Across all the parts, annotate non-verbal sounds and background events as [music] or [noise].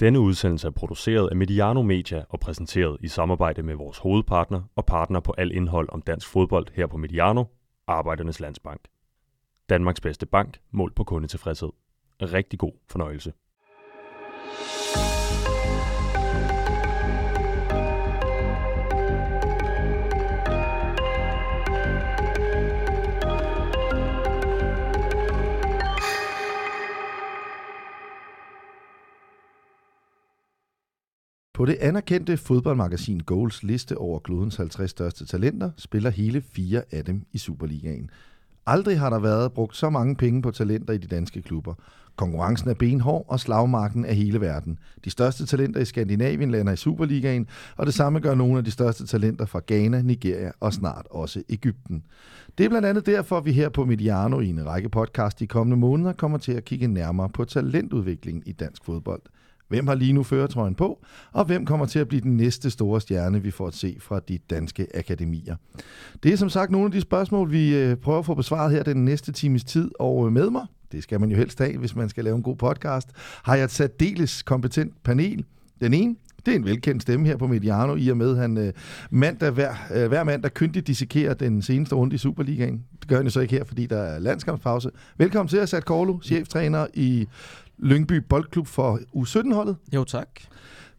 Denne udsendelse er produceret af Mediano Media og præsenteret i samarbejde med vores hovedpartner og partner på al indhold om dansk fodbold her på Mediano, Arbejdernes Landsbank. Danmarks bedste bank, mål på kundetilfredshed. Rigtig god fornøjelse. På det anerkendte fodboldmagasin Goals liste over klodens 50 største talenter, spiller hele fire af dem i Superligaen. Aldrig har der været brugt så mange penge på talenter i de danske klubber. Konkurrencen er benhård, og slagmarken er hele verden. De største talenter i Skandinavien lander i Superligaen, og det samme gør nogle af de største talenter fra Ghana, Nigeria og snart også Ægypten. Det er blandt andet derfor, at vi her på Mediano i en række podcast de kommende måneder kommer til at kigge nærmere på talentudviklingen i dansk fodbold. Hvem har lige nu føretrøjen på, og hvem kommer til at blive den næste store stjerne, vi får at se fra de danske akademier? Det er som sagt nogle af de spørgsmål, vi øh, prøver at få besvaret her den næste times tid, og øh, med mig, det skal man jo helst have, hvis man skal lave en god podcast, har jeg et særdeles kompetent panel. Den ene, det er en velkendt stemme her på Mediano, i og med han øh, mandag, hver, øh, hver mandag kyndigt dissekerer den seneste runde i Superligaen. Det gør han jo så ikke her, fordi der er landskampspause. Velkommen til, Asat Korlu, cheftræner i Lyngby Boldklub for U17-holdet. Jo, tak.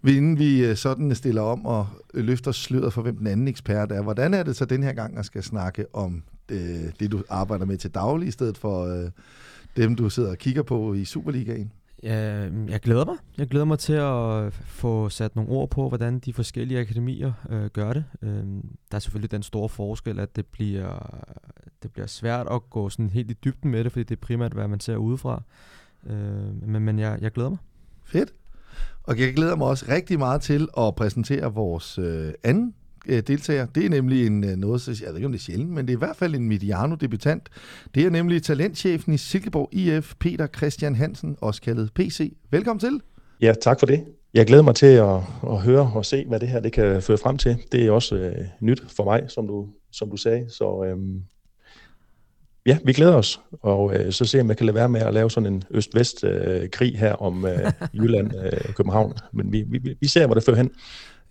Inden vi øh, sådan stiller om og løfter sløret for, hvem den anden ekspert er, hvordan er det så den her gang at skal snakke om det, øh, det du arbejder med til daglig, i stedet for øh, dem, du sidder og kigger på i Superligaen? Ja, jeg glæder mig. Jeg glæder mig til at få sat nogle ord på, hvordan de forskellige akademier øh, gør det. Øh, der er selvfølgelig den store forskel, at det bliver, det bliver svært at gå sådan helt i dybden med det, fordi det er primært, hvad man ser udefra. Øh, men men jeg, jeg glæder mig. Fedt. Og jeg glæder mig også rigtig meget til at præsentere vores øh, anden øh, deltager. Det er nemlig en øh, noget, så, jeg ved ikke om det er sjældent, men det er i hvert fald en Mediano-debutant. Det er nemlig talentchefen i Silkeborg IF, Peter Christian Hansen, også kaldet PC. Velkommen til. Ja, tak for det. Jeg glæder mig til at, at høre og se, hvad det her det kan føre frem til. Det er også øh, nyt for mig, som du, som du sagde. Så øhm, ja, vi glæder os, og øh, så ser om jeg kan lade være med at lave sådan en øst-vest-krig øh, her om øh, Jylland øh, København. Men vi, vi, vi ser, hvor det fører hen.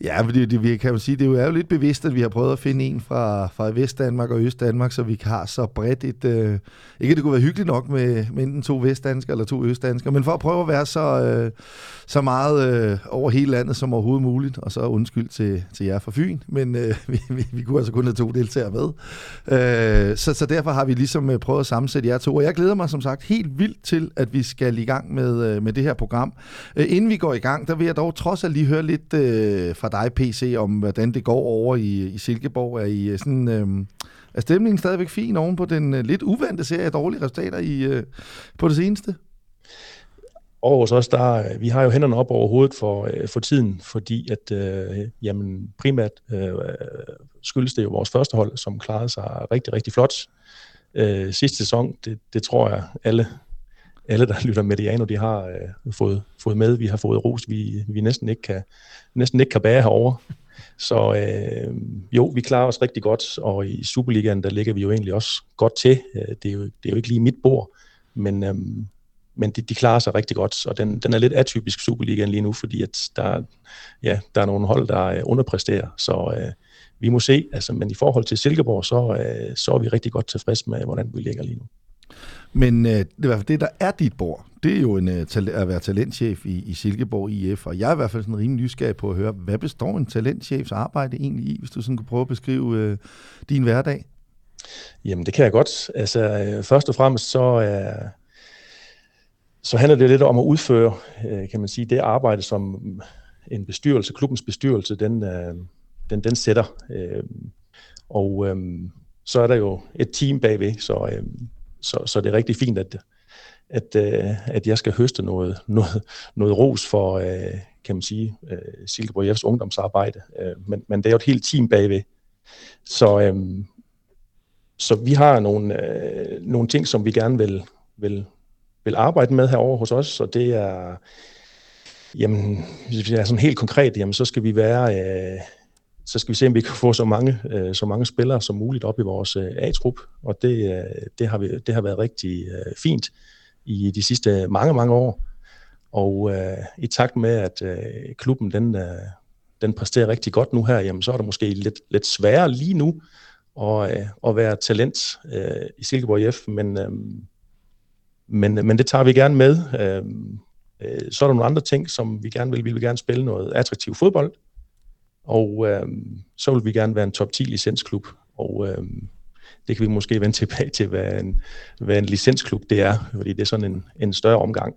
Ja, fordi det, vi kan jo sige, det er jo lidt bevidst, at vi har prøvet at finde en fra, fra Vestdanmark og Østdanmark, så vi har så bredt et... Øh, ikke at det kunne være hyggeligt nok med, med enten to vestdanskere eller to østdanskere, men for at prøve at være så, øh, så meget øh, over hele landet som overhovedet muligt, og så undskyld til, til jer fra Fyn, men øh, [laughs] vi, vi, vi kunne altså kun have to deltagere med. Øh, så, så derfor har vi ligesom øh, prøvet at sammensætte jer to, og jeg glæder mig som sagt helt vildt til, at vi skal i gang med, øh, med det her program. Øh, inden vi går i gang, der vil jeg dog trods alt lige høre lidt øh, fra dig, PC, om hvordan det går over i, i Silkeborg. Er, I øh, sådan, øh, er stemningen stadigvæk fin oven på den øh, lidt uvante serie af dårlige resultater i, øh, på det seneste? Og hos os, der, øh, vi har jo hænderne op over hovedet for, øh, for tiden, fordi at, øh, jamen, primært øh, skyldes det jo vores første hold, som klarede sig rigtig, rigtig flot. Øh, sidste sæson, det, det tror jeg alle, alle der lytter med Mediano, de har øh, fået, fået med. Vi har fået ros, vi, vi næsten ikke kan, næsten ikke kan bære herovre. Så øh, jo, vi klarer os rigtig godt, og i Superligaen, der ligger vi jo egentlig også godt til. Øh, det er jo, det er jo ikke lige mit bord, men, øh, men de, de klarer sig rigtig godt, og den, den er lidt atypisk Superligaen lige nu, fordi at der, ja, der er nogle hold, der øh, underpræsterer, så øh, vi må se, altså, men i forhold til Silkeborg, så, øh, så er vi rigtig godt tilfredse med, hvordan vi ligger lige nu. Men øh, det er i hvert fald det, der er dit bord. Det er jo en, øh, at være talentchef i, i Silkeborg IF, og jeg er i hvert fald sådan rimelig nysgerrig på at høre, hvad består en talentchefs arbejde egentlig i, hvis du sådan kunne prøve at beskrive øh, din hverdag? Jamen, det kan jeg godt. Altså, øh, først og fremmest så, øh, så handler det lidt om at udføre, øh, kan man sige, det arbejde, som en bestyrelse, klubbens bestyrelse, den, øh, den, den sætter. Øh, og øh, så er der jo et team bagved, så øh, så, så det er rigtig fint, at, at, øh, at jeg skal høste noget, noget, noget ros for, øh, kan man sige, øh, Silkeborg Jeffs ungdomsarbejde. men, men det er jo et helt team bagved. Så, øhm, så vi har nogle, nogle ting, som vi gerne vil, vil, vil arbejde med herovre hos os, og det er, jamen, hvis vi er sådan helt konkret, jamen, så skal vi være så skal vi se, om vi kan få så mange, øh, så mange spillere som muligt op i vores øh, A-trup, og det, øh, det, har vi, det har været rigtig øh, fint i de sidste mange, mange år. Og øh, i takt med, at øh, klubben den, øh, den præsterer rigtig godt nu her, jamen, så er det måske lidt, lidt sværere lige nu at, øh, at være talent øh, i Silkeborg IF, men, øh, men, men det tager vi gerne med. Øh, øh, så er der nogle andre ting, som vi gerne vil. Vi vil gerne spille noget attraktiv fodbold, og øh, så vil vi gerne være en top 10 licensklub, og øh, det kan vi måske vende tilbage til, hvad en, hvad en licensklub det er, fordi det er sådan en, en større omgang.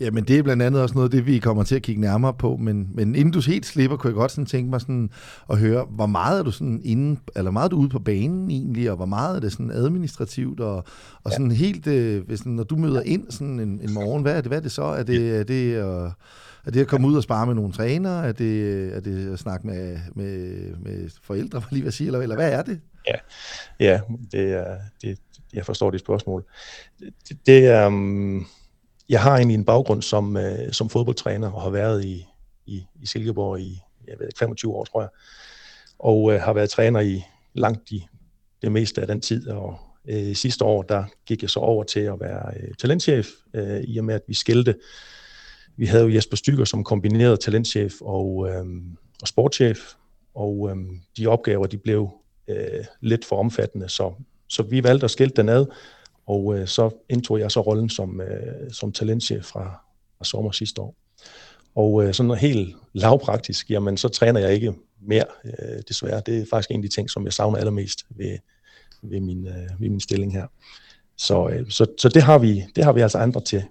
Ja, men det er blandt andet også noget det, vi kommer til at kigge nærmere på. Men, men inden du helt slipper, kunne jeg godt sådan tænke mig sådan at høre, hvor meget er du sådan inde, eller meget er du ude på banen egentlig, og hvor meget er det sådan administrativt, og, og sådan ja. helt, øh, hvis, når du møder ind sådan en, en morgen, hvad er det, hvad er det så? Er det, er det at, er det at komme ud og spare med nogle trænere? Er det, er det at snakke med, med, med forældre, for lige at sige, eller, eller hvad er det? Ja, ja det er, det, jeg forstår dit spørgsmål. Det, det er, um, jeg har egentlig en baggrund som, uh, som fodboldtræner og har været i, i, i Silkeborg i jeg ved, 25 år, tror jeg. Og uh, har været træner i langt de, det meste af den tid. Og uh, sidste år, der gik jeg så over til at være uh, talentchef, uh, i og med at vi skilte. Vi havde jo Jesper Stykker som kombineret talentchef og, øh, og sportschef, og øh, de opgaver, de blev øh, lidt for omfattende, så, så vi valgte at skille den ad, og øh, så indtog jeg så rollen som, øh, som talentchef fra, fra sommer sidste år. Og øh, sådan noget helt lavpraktisk, jamen så træner jeg ikke mere, øh, desværre. Det er faktisk en af de ting, som jeg savner allermest ved, ved, min, øh, ved min stilling her. Så, øh, så, så det, har vi, det har vi altså andre til.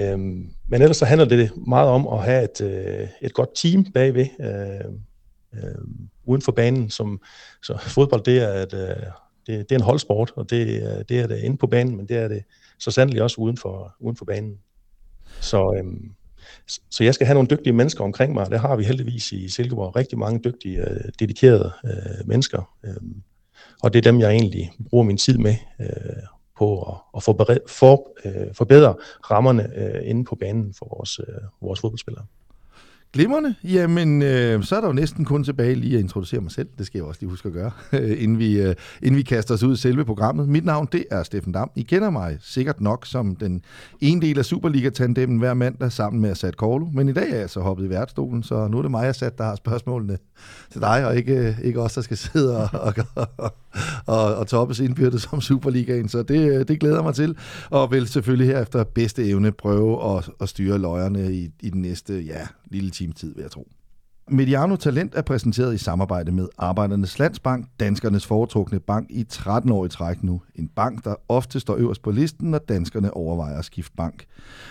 Øhm, men ellers så handler det meget om at have et, øh, et godt team bagved. Øh, øh, uden for banen. Som, så fodbold, det er, et, øh, det, det er en holdsport, og det, øh, det er det inde på banen, men det er det så sandelig også uden for, uden for banen. Så, øh, så jeg skal have nogle dygtige mennesker omkring mig, det har vi heldigvis i Silkeborg. Rigtig mange dygtige, øh, dedikerede øh, mennesker. Øh, og det er dem, jeg egentlig bruger min tid med øh, på at, at forbedre, for, øh, forbedre rammerne øh, inde på banen for vores, øh, vores fodboldspillere. Glimrende. Jamen, øh, så er der jo næsten kun tilbage lige at introducere mig selv. Det skal jeg også lige huske at gøre, [laughs] inden, vi, øh, inden vi kaster os ud i selve programmet. Mit navn, det er Steffen Dam. I kender mig sikkert nok som den ene del af Superliga-tandemmen hver mandag sammen med Asat Korlo. Men i dag er jeg så hoppet i værtstolen, så nu er det mig, Asat, der har spørgsmålene til dig, og ikke, øh, ikke os, der skal sidde og, og, og, [laughs] og, og toppes indbyrdes som Superligaen. Så det, øh, det glæder mig til, og vil selvfølgelig her efter bedste evne prøve at, at styre løjerne i, i den næste, ja, lille time tid, vil jeg tro. Mediano Talent er præsenteret i samarbejde med Arbejdernes Landsbank, danskernes foretrukne bank i 13 år i træk nu. En bank, der ofte står øverst på listen, når danskerne overvejer at skifte bank.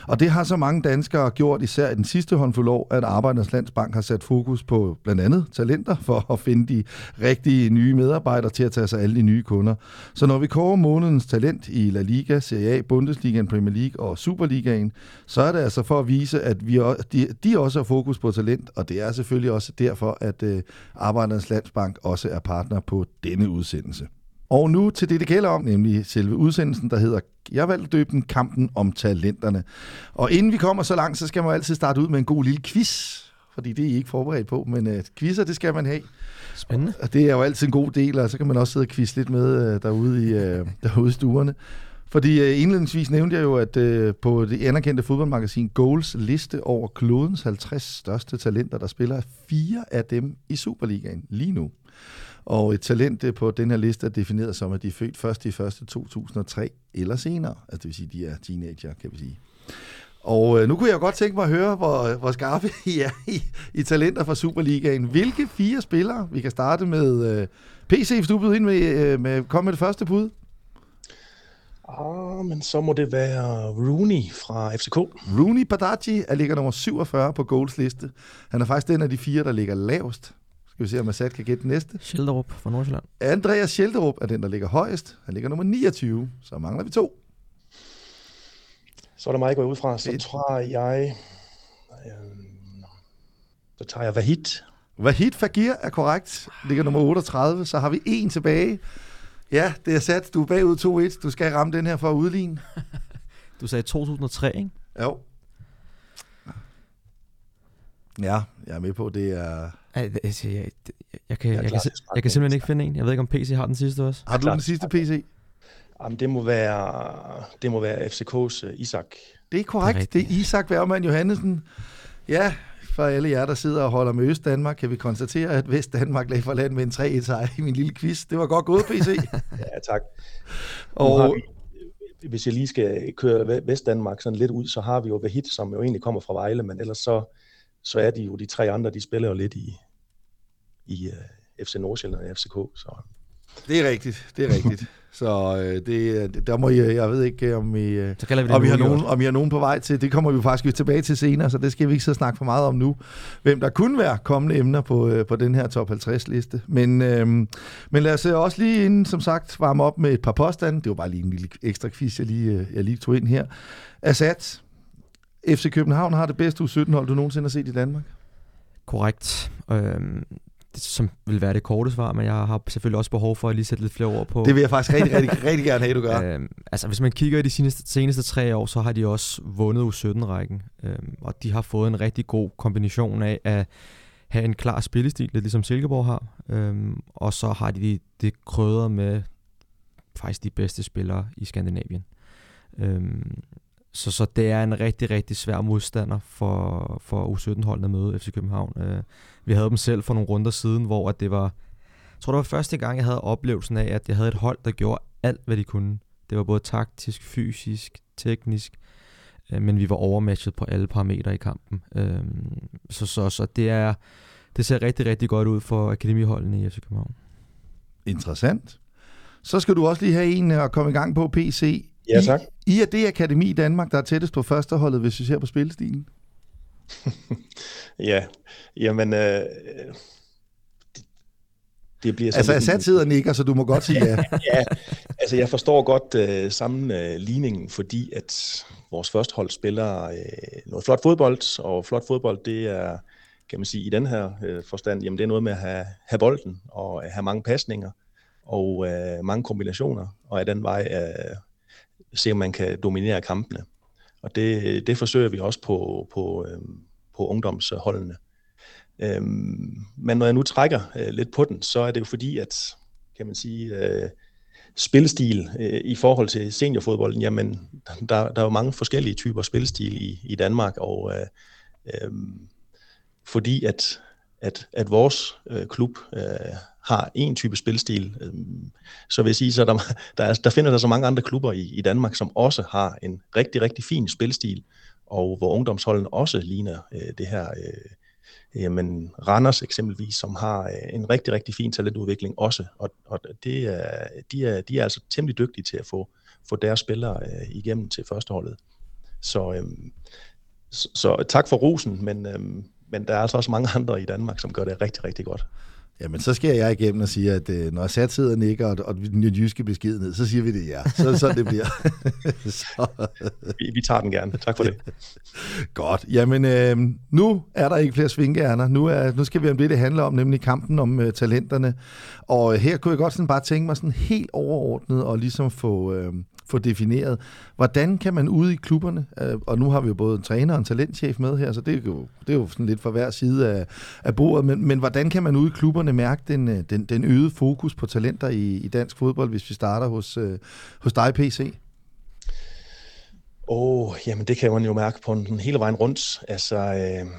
Og det har så mange danskere gjort, især i den sidste håndfuld år, at Arbejdernes Landsbank har sat fokus på blandt andet talenter for [laughs] at finde de rigtige nye medarbejdere til at tage sig alle de nye kunder. Så når vi kårer månedens talent i La Liga, Serie A, Bundesligaen, Premier League og Superligaen, så er det altså for at vise, at vi, de, de også har fokus på talent, og det er selvfølgelig selvfølgelig også derfor, at øh, Arbejdernes Landsbank også er partner på denne udsendelse. Og nu til det, det gælder om, nemlig selve udsendelsen, der hedder, jeg valgte at døbe den Kampen om Talenterne. Og inden vi kommer så langt, så skal man altid starte ud med en god lille quiz, fordi det er I ikke forberedt på, men uh, quizzer, det skal man have. Spændende. Og det er jo altid en god del, og så kan man også sidde og quiz lidt med uh, derude, i, uh, [laughs] derude i stuerne. Fordi uh, indledningsvis nævnte jeg jo, at øh, på det anerkendte fodboldmagasin Goals liste over klodens 50 største talenter, der spiller fire af dem i Superligaen lige nu. Og et talent øh, på den her liste er defineret som, at de er født først i første 2003 eller senere. Altså det vil sige, at de er teenager, kan vi sige. Og nu kunne jeg godt tænke mig at høre, hvor, hvor skarpe I er i, i talenter fra Superligaen. Hvilke fire spillere? Vi kan starte med PC, hvis du byder ind med, uh, med kom med det første bud. Ah, men så må det være Rooney fra FCK. Rooney Badaji er ligger nummer 47 på goals liste. Han er faktisk den af de fire, der ligger lavest. Skal vi se, om Assad kan gætte den næste. Schilderup fra Nordsjælland. Andreas Schilderup er den, der ligger højest. Han ligger nummer 29. Så mangler vi to. Så er der mig, går ud fra. Så tror jeg... Øh, så tager jeg Vahid. Vahid Fagir er korrekt. Ligger nummer 38. Så har vi en tilbage. Ja, det er sat. Du er bagud 2-1. Du skal ramme den her for at udligne. du sagde 2003, ikke? Jo. Ja, jeg er med på, det er... Altså, jeg, jeg, jeg, kan, jeg, jeg, kan, jeg kan simpelthen ikke finde en. Jeg ved ikke, om PC har den sidste også. Har du den sidste PC? Jamen, det må være, det må være FCK's uh, Isak. Det er korrekt. Det er, det er Isak Værmann Johannesen. Ja, for alle jer, der sidder og holder med Øst-Danmark, kan vi konstatere, at Vest-Danmark lagde for land med en 3 sejr i min lille quiz. Det var godt gået, PC. [laughs] ja, tak. Og hvis jeg lige skal køre Vest-Danmark sådan lidt ud, så har vi jo Vahid, som jo egentlig kommer fra Vejle, men ellers så, så er de jo de tre andre, de spiller jo lidt i, i uh, øh, FC Nordsjælland og FCK. Så. Det er rigtigt, det er rigtigt. [laughs] Så øh, det, der må I, jeg ved ikke, om I, øh, så vi om, I har nogen, om I har nogen på vej til. Det kommer vi faktisk tilbage til senere, så det skal vi ikke så snakke for meget om nu. Hvem der kunne være kommende emner på, øh, på den her top 50-liste. Men, øh, men lad os også lige inden, som sagt, varme op med et par påstande. Det var bare lige en lille ekstra quiz, jeg lige, øh, jeg lige tog ind her. Assad, FC København har det bedste U17-hold, du nogensinde har set i Danmark. Korrekt. Øhm, det, som vil være det korte svar, men jeg har selvfølgelig også behov for at lige sætte lidt flere ord på. Det vil jeg faktisk rigtig, rigtig, rigtig gerne have, du gør. Øhm, altså, hvis man kigger i de seneste, seneste tre år, så har de også vundet U17-rækken, øhm, og de har fået en rigtig god kombination af at have en klar spillestil, lidt ligesom Silkeborg har, øhm, og så har de det krydret med faktisk de bedste spillere i Skandinavien. Øhm, så, så det er en rigtig, rigtig svær modstander for, for U17-holdene at møde FC København. Øh, vi havde dem selv for nogle runder siden, hvor at det var, jeg tror det var første gang, jeg havde oplevelsen af, at jeg havde et hold, der gjorde alt, hvad de kunne. Det var både taktisk, fysisk, teknisk, øh, men vi var overmatchet på alle parametre i kampen. Øh, så, så, så det, er, det ser rigtig, rigtig godt ud for akademiholdene i FC København. Interessant. Så skal du også lige have en at komme i gang på PC. Ja, tak. I, I er det akademi i Danmark, der er tættest på førsteholdet, hvis vi ser på spillestilen? [laughs] ja, jamen... Øh, det, det bliver altså, jeg satte sidder og nikker, så du må godt sige ja. [laughs] ja, altså jeg forstår godt øh, sammenligningen, øh, fordi at vores første hold spiller øh, noget flot fodbold, og flot fodbold, det er, kan man sige, i den her øh, forstand, jamen det er noget med at have, have bolden, og have mange pasninger, og øh, mange kombinationer, og af den vej øh, se, om man kan dominere kampene. Og det, det forsøger vi også på, på, øhm, på ungdomsholdene. Øhm, men når jeg nu trækker øh, lidt på den, så er det jo fordi, at kan man sige, øh, spilstil øh, i forhold til seniorfodbolden, jamen der, der er jo mange forskellige typer spilstil i, i Danmark, og øh, øh, fordi at, at, at vores øh, klub øh, har en type spilstil, øh, så vil jeg sige, så der, [laughs] der, er, der finder der så mange andre klubber i, i Danmark, som også har en rigtig, rigtig fin spilstil, og hvor ungdomsholden også ligner øh, det her. Øh, jamen, Randers eksempelvis, som har øh, en rigtig, rigtig fin talentudvikling også, og, og det er, de, er, de er altså temmelig dygtige til at få, få deres spillere øh, igennem til førsteholdet. Så, øh, så, så tak for rosen, men, øh, men der er altså også mange andre i Danmark, som gør det rigtig, rigtig godt. Jamen, så skal jeg igennem og sige, at øh, når sat sidder og nikker, og, og den jyske besked ned, så siger vi det ja. Så, så det bliver. [laughs] så. Vi, vi tager den gerne. Tak for det. [laughs] Godt. Jamen, øh, nu er der ikke flere svingærner. Nu, er, nu skal vi om det, det handler om, nemlig kampen om øh, talenterne. Og her kunne jeg godt sådan bare tænke mig sådan helt overordnet og ligesom få... Øh, få defineret. Hvordan kan man ude i klubberne, øh, og nu har vi jo både en træner og en talentchef med her, så det er jo, det er jo sådan lidt fra hver side af, af bordet, men, men hvordan kan man ude i klubberne mærke den, øh, den, den øgede fokus på talenter i, i dansk fodbold, hvis vi starter hos, øh, hos dig, PC? Åh, oh, jamen det kan man jo mærke på den hele vejen rundt. Altså, øh,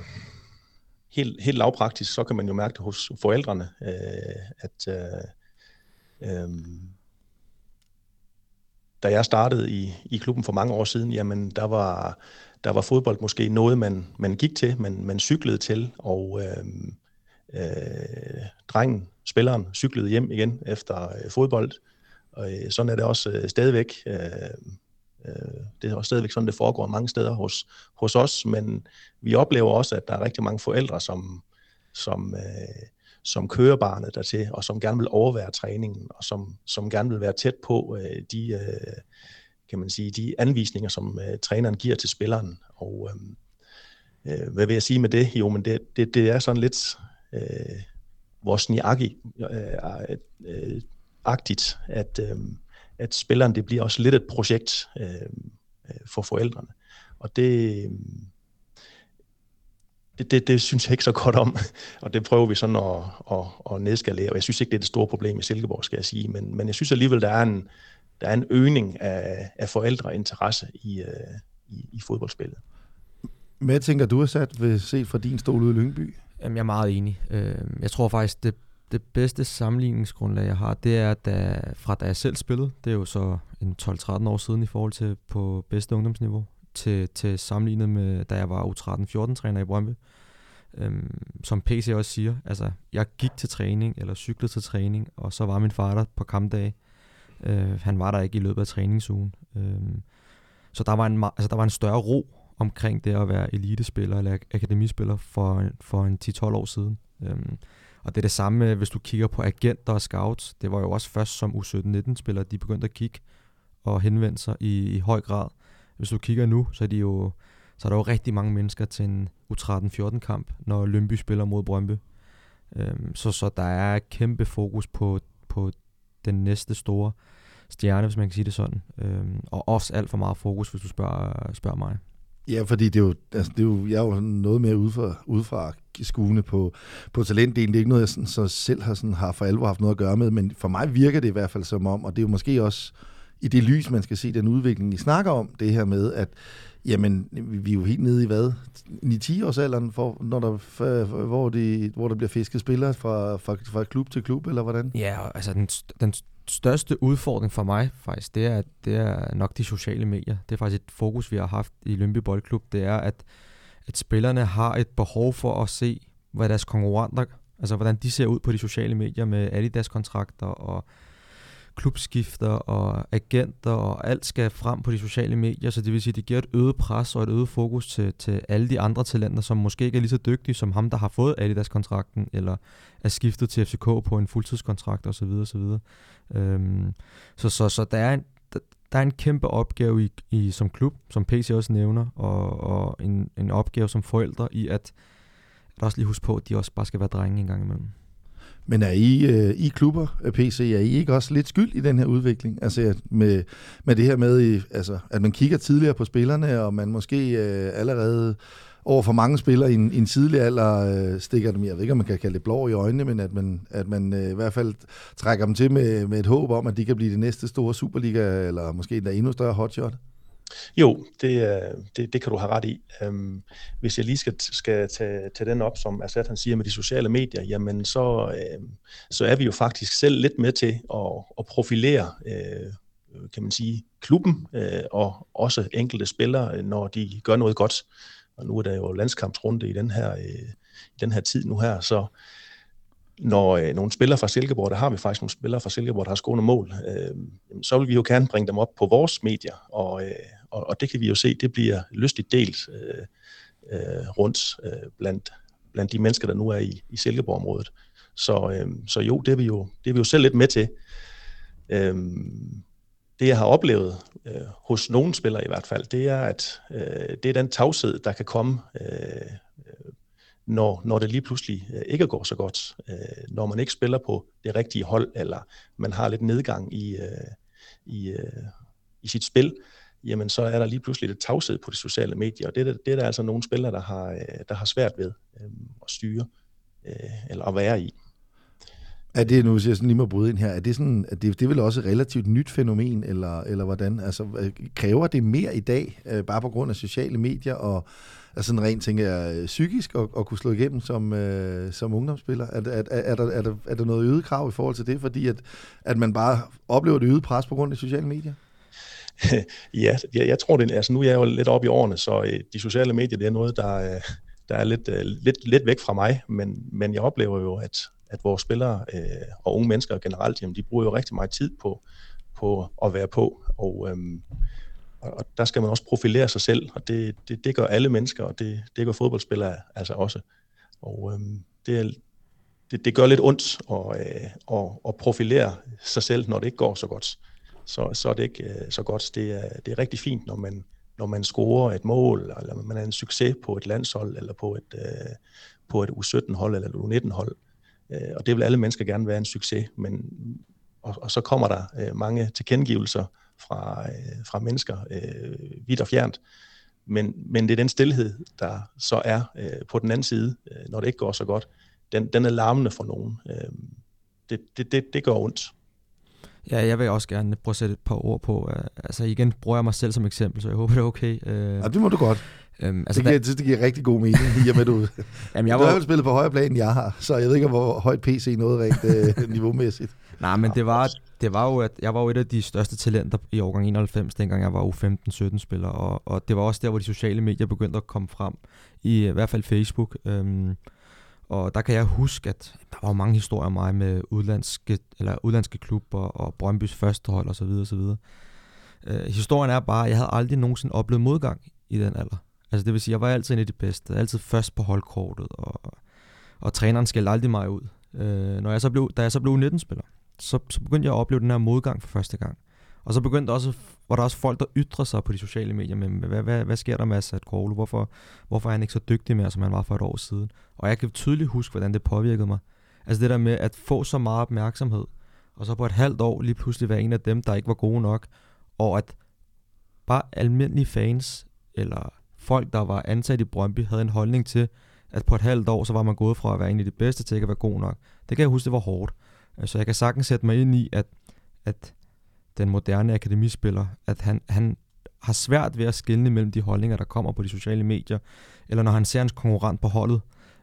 helt, helt lavpraktisk, så kan man jo mærke det hos forældrene, øh, at øh, øh, da jeg startede i, i klubben for mange år siden, jamen der var, der var fodbold måske noget, man, man gik til, man, man cyklede til, og øh, øh, drengen, spilleren, cyklede hjem igen efter øh, fodbold. Og øh, sådan er det også øh, stadigvæk. Øh, øh, det er også stadigvæk sådan, det foregår mange steder hos, hos os, men vi oplever også, at der er rigtig mange forældre, som, som øh, som kører barnet dertil, og som gerne vil overvære træningen, og som, som gerne vil være tæt på øh, de, øh, kan man sige, de anvisninger, som øh, træneren giver til spilleren. Og øh, øh hvad vil jeg sige med det? Jo, men det, det, det er sådan lidt øh, vores niaki, øh, øh, agtigt, at, øh, at spilleren det bliver også lidt et projekt øh, øh for forældrene. Og det, øh, det, det, det synes jeg ikke så godt om, [laughs] og det prøver vi sådan at, at, at nedskalere, og jeg synes ikke, det er det store problem i Silkeborg, skal jeg sige, men, men jeg synes alligevel, der er en, der er en øgning af, af forældreinteresse i, øh, i, i fodboldspillet. Hvad tænker du, sat ved set fra din stol ude i Lyngby? Jamen, jeg er meget enig. Øh, jeg tror faktisk, det, det bedste sammenligningsgrundlag, jeg har, det er da, fra da jeg selv spillede. Det er jo så en 12-13 år siden i forhold til på bedste ungdomsniveau, til, til sammenlignet med, da jeg var U13-14-træner i Brøndby. Øhm, som PC også siger, altså, jeg gik til træning, eller cyklede til træning, og så var min far der på kampdag. Øh, han var der ikke i løbet af træningsugen. Øh, så der var, en, altså, der var en større ro omkring det at være elitespiller eller akademispiller for, for en 10-12 år siden. Øhm, og det er det samme, hvis du kigger på agenter og scouts. Det var jo også først som U17-19-spillere, de begyndte at kigge og henvende sig i, i høj grad. Hvis du kigger nu, så er, de jo, så er der jo rigtig mange mennesker til en U13-14-kamp, når Lønby spiller mod Brøndby. Øhm, så, så der er kæmpe fokus på, på den næste store stjerne, hvis man kan sige det sådan. Øhm, og også alt for meget fokus, hvis du spørger, spørger mig. Ja, fordi det er jo, altså, det er jo, jeg er jo noget mere udefra, udefra skuende på, på talentdelen. Det er ikke noget, jeg sådan, så selv har, sådan, har for alvor haft noget at gøre med, men for mig virker det i hvert fald som om, og det er jo måske også i det lys, man skal se den udvikling, I snakker om, det her med, at jamen, vi er jo helt nede i hvad? 9-10 års alderen, for, når der, hvor, de, hvor der bliver fisket spillere fra, fra, fra klub til klub, eller hvordan? Ja, altså den, den største udfordring for mig faktisk, det er, det er nok de sociale medier. Det er faktisk et fokus, vi har haft i Lønby Boldklub. Det er, at, at spillerne har et behov for at se, hvad deres konkurrenter, altså hvordan de ser ud på de sociale medier med Adidas-kontrakter og klubskifter og agenter og alt skal frem på de sociale medier, så det vil sige, at det giver et øget pres og et øget fokus til, til alle de andre talenter, som måske ikke er lige så dygtige som ham, der har fået Adidas-kontrakten, eller er skiftet til FCK på en fuldtidskontrakt osv. osv. Øhm, så, så, så der er en, der er en kæmpe opgave i, i som klub, som PC også nævner, og, og en, en opgave som forældre i at, at også lige huske på, at de også bare skal være drenge en gang imellem. Men er I, øh, I klubber, øh, PC, er I ikke også lidt skyld i den her udvikling? Altså med, med det her med, altså, at man kigger tidligere på spillerne, og man måske øh, allerede over for mange spillere i en, i en tidlig alder øh, stikker dem, jeg ved ikke, om man kan kalde det blå i øjnene, men at man, at man øh, i hvert fald trækker dem til med, med et håb om, at de kan blive det næste store Superliga, eller måske endda endnu større hotshot. Jo, det, øh, det, det kan du have ret i. Øhm, hvis jeg lige skal, skal tage, tage den op, som Assad han siger med de sociale medier, jamen så, uh, så er vi jo faktisk selv lidt med til at, at profilere, øh, kan man sige, klubben øh, og også enkelte spillere, øh, når de gør noget godt. Og nu er der jo landskampsrunde i den her, øh, i den her tid nu her, så når øh, nogle spillere fra Silkeborg, der har vi faktisk nogle spillere fra Silkeborg, der har skående mål, øh, så vil vi jo gerne bringe dem op på vores medier, og, øh, og, og det kan vi jo se, det bliver lystigt delt øh, øh, rundt øh, blandt, blandt de mennesker, der nu er i, i Silkeborg-området. Så, øh, så jo, det er, vi jo, det er vi jo selv lidt med til. Øh, det jeg har oplevet øh, hos nogle spillere i hvert fald, det er, at øh, det er den tavshed, der kan komme, øh, når, når det lige pludselig øh, ikke går så godt. Øh, når man ikke spiller på det rigtige hold, eller man har lidt nedgang i, øh, i, øh, i sit spil, jamen så er der lige pludselig lidt tavshed på de sociale medier, og det, det, det er der altså nogle spillere, der har, øh, der har svært ved øh, at styre, øh, eller at være i. Er det, nu siger jeg sådan lige må bryde ind her, er det sådan, at det, det er vel også et relativt nyt fænomen, eller, eller hvordan? Altså, øh, kræver det mere i dag, øh, bare på grund af sociale medier, og altså sådan rent, tænker jeg, øh, psykisk at, at kunne slå igennem som, øh, som ungdomsspiller? Er, er, er, der, er, der, er der noget øget krav i forhold til det, fordi at, at man bare oplever det øget pres på grund af sociale medier? [laughs] ja, jeg, jeg tror det, altså nu er jeg jo lidt oppe i årene, så øh, de sociale medier, det er noget, der, øh, der er lidt, øh, lidt, lidt væk fra mig, men, men jeg oplever jo, at, at vores spillere øh, og unge mennesker generelt, jamen, de bruger jo rigtig meget tid på, på at være på, og, øhm, og der skal man også profilere sig selv, og det, det, det gør alle mennesker, og det, det gør fodboldspillere altså også. Og øhm, det, er, det, det gør lidt ondt at, øh, at, at profilere sig selv, når det ikke går så godt. Så, så er det ikke øh, så godt. Det er, det er rigtig fint, når man, når man scorer et mål, eller man er en succes på et landshold, eller på et, øh, på et U17-hold, eller et U19-hold. Øh, og det vil alle mennesker gerne være en succes, men og, og så kommer der øh, mange tilkendegivelser fra, øh, fra mennesker øh, vidt og fjernt. Men, men det er den stillhed, der så er øh, på den anden side, øh, når det ikke går så godt. Den, den er larmende for nogen. Øh, det, det, det, det gør ondt. Ja, jeg vil også gerne prøve at sætte et par ord på. Uh, altså igen bruger jeg mig selv som eksempel, så jeg håber, det er okay. Uh, ja, det må du godt. Um, altså, det, giver, det, det giver rigtig god mening, i og med du... [laughs] Jamen, jeg var... Du har jo spillet på højere plan, end jeg har, så jeg ved ikke, hvor højt PC noget rent uh, [laughs] niveaumæssigt. Nej, men det var, det var jo, at jeg var jo et af de største talenter i årgang 91, dengang jeg var U15-17 spiller, og, og det var også der, hvor de sociale medier begyndte at komme frem, i, i hvert fald Facebook. Um, og der kan jeg huske, at der var mange historier om mig med udlandske, eller udlandske klubber og Brøndbys førstehold osv. osv. Øh, historien er bare, at jeg havde aldrig nogensinde oplevet modgang i den alder. Altså det vil sige, jeg var altid en af de bedste, altid først på holdkortet, og, og træneren skældte aldrig mig ud. Øh, når jeg så blev, da jeg så blev 19-spiller, så, så begyndte jeg at opleve den her modgang for første gang. Og så begyndte også, var der også folk, der ytrer sig på de sociale medier med, hvad, hvad, hvad sker der med Assad Korlu? Hvorfor, hvorfor er han ikke så dygtig mere, som han var for et år siden? Og jeg kan tydeligt huske, hvordan det påvirkede mig. Altså det der med at få så meget opmærksomhed, og så på et halvt år lige pludselig være en af dem, der ikke var gode nok, og at bare almindelige fans, eller folk, der var ansat i Brøndby, havde en holdning til, at på et halvt år, så var man gået fra at være en af de bedste til ikke at være god nok. Det kan jeg huske, det var hårdt. Så jeg kan sagtens sætte mig ind i, at, at den moderne akademispiller, at han, han har svært ved at skille mellem de holdninger, der kommer på de sociale medier, eller når han ser hans konkurrent på holdet,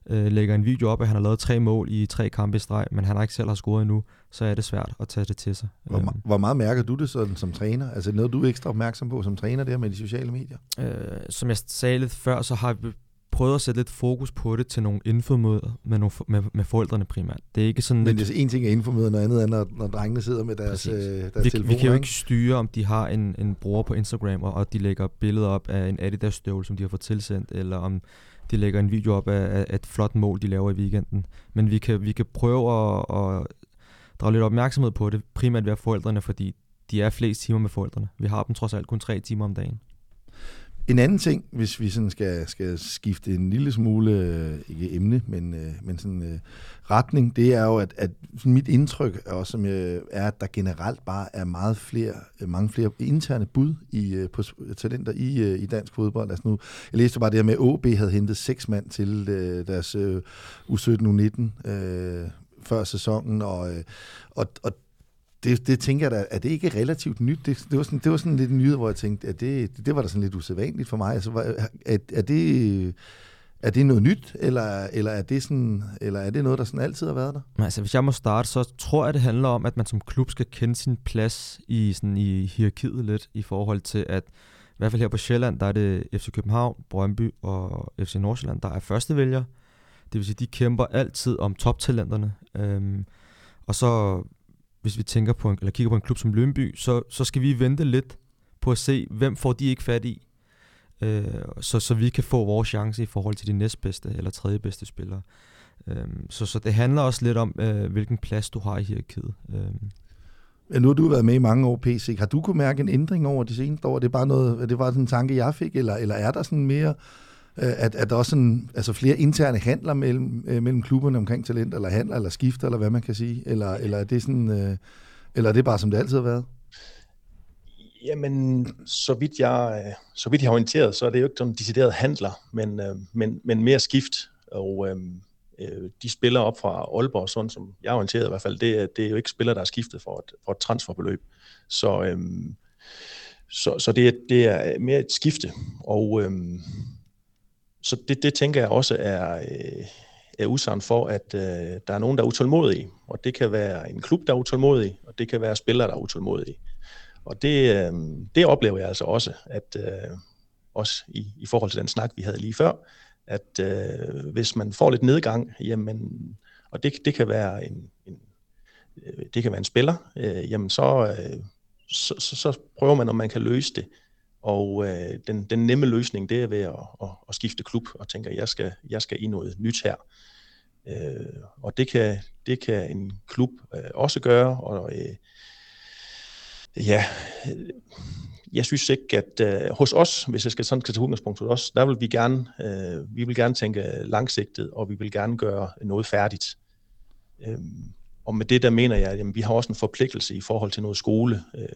øh, lægger en video op, at han har lavet tre mål i tre kampe i streg, men han har ikke selv har scoret endnu, så er det svært at tage det til sig. Hvor, øhm. hvor meget mærker du det sådan som træner? Altså noget, du er ekstra opmærksom på som træner der med de sociale medier? Øh, som jeg sagde lidt før, så har vi prøvet at sætte lidt fokus på det til nogle infomøder med, nogle, med, med forældrene primært. Det er ikke sådan Men lidt... en ting er infomøder, noget andet er, når, når drengene sidder med deres, øh, deres vi, telefoner. Vi kan jo ikke styre, om de har en, en bruger på Instagram, og, og de lægger billeder op af en Adidas-støvle, som de har fået tilsendt, eller om de lægger en video op af, af et flot mål, de laver i weekenden. Men vi kan, vi kan prøve at, at drage lidt opmærksomhed på det, primært ved forældrene, fordi de er flest timer med forældrene. Vi har dem trods alt kun tre timer om dagen. En anden ting, hvis vi sådan skal, skal skifte en lille smule, øh, ikke emne, men, øh, men sådan uh, retning, det er jo, at, at mit indtryk også, som jeg, er, at der generelt bare er meget flere, mange flere interne bud i, på talenter i, i dansk fodbold. Altså nu, jeg læste bare det her med, at OB havde hentet seks mand til uh, deres uh, U17-U19 uh, før sæsonen, og, og, og det, det tænker jeg da, er det ikke relativt nyt? Det, det, var, sådan, det var sådan lidt nyhed, hvor jeg tænkte, at det, det var da sådan lidt usædvanligt for mig. Altså, er, er, det, er det noget nyt, eller, eller, er det sådan, eller er det noget, der sådan altid har været der? Altså, hvis jeg må starte, så tror jeg, det handler om, at man som klub skal kende sin plads i, sådan, i hierarkiet lidt, i forhold til, at i hvert fald her på Sjælland, der er det FC København, Brøndby og FC Nordsjælland, der er førstevælger. Det vil sige, de kæmper altid om toptalenterne. Øhm, og så hvis vi tænker på en, eller kigger på en klub som Lønby, så, så skal vi vente lidt på at se, hvem får de ikke fat i, øh, så, så vi kan få vores chance i forhold til de næstbedste eller tredje bedste spillere. Øh, så, så det handler også lidt om, øh, hvilken plads du har i hierarkiet. Øh. Ja, nu har du været med i mange år, PC. Har du kunne mærke en ændring over de seneste år? Er det bare noget, er det bare sådan en tanke, jeg fik, eller, eller er der sådan mere Øh, at, at der også sådan, altså flere interne handler mellem, øh, mellem klubberne omkring talent, eller handler, eller skifter, eller hvad man kan sige? Eller, eller, er det sådan, øh, eller er det bare, som det altid har været? Jamen, så vidt jeg, øh, så vidt jeg har orienteret, så er det jo ikke sådan decideret handler, men, øh, men, men mere skift. Og øh, øh de spiller op fra Aalborg, sådan som jeg har orienteret i hvert fald, det, er, det er jo ikke spillere, der er skiftet for et, for et transferbeløb. Så, øh, så, så det, det er mere et skifte. Og øh, så det, det tænker jeg også er, øh, er udsagn for, at øh, der er nogen, der er utålmodige. Og det kan være en klub, der er utålmodig, og det kan være spillere, der er utålmodige. Og det, øh, det oplever jeg altså også, at øh, også i, i forhold til den snak, vi havde lige før, at øh, hvis man får lidt nedgang, jamen, og det, det kan være en, en øh, det kan være en spiller, øh, jamen så, øh, så, så, så prøver man, om man kan løse det og øh, den, den nemme løsning, det er ved at, at, at skifte klub og tænke, at jeg skal, jeg skal i noget nyt her. Øh, og det kan, det kan en klub øh, også gøre, og øh, ja, øh, jeg synes ikke, at øh, hos os, hvis jeg skal sådan skal tage udgangspunkt hos os, der vil vi gerne, øh, vi vil gerne tænke langsigtet, og vi vil gerne gøre noget færdigt. Øh, og med det der mener jeg, at jamen, vi har også en forpligtelse i forhold til noget skole, øh,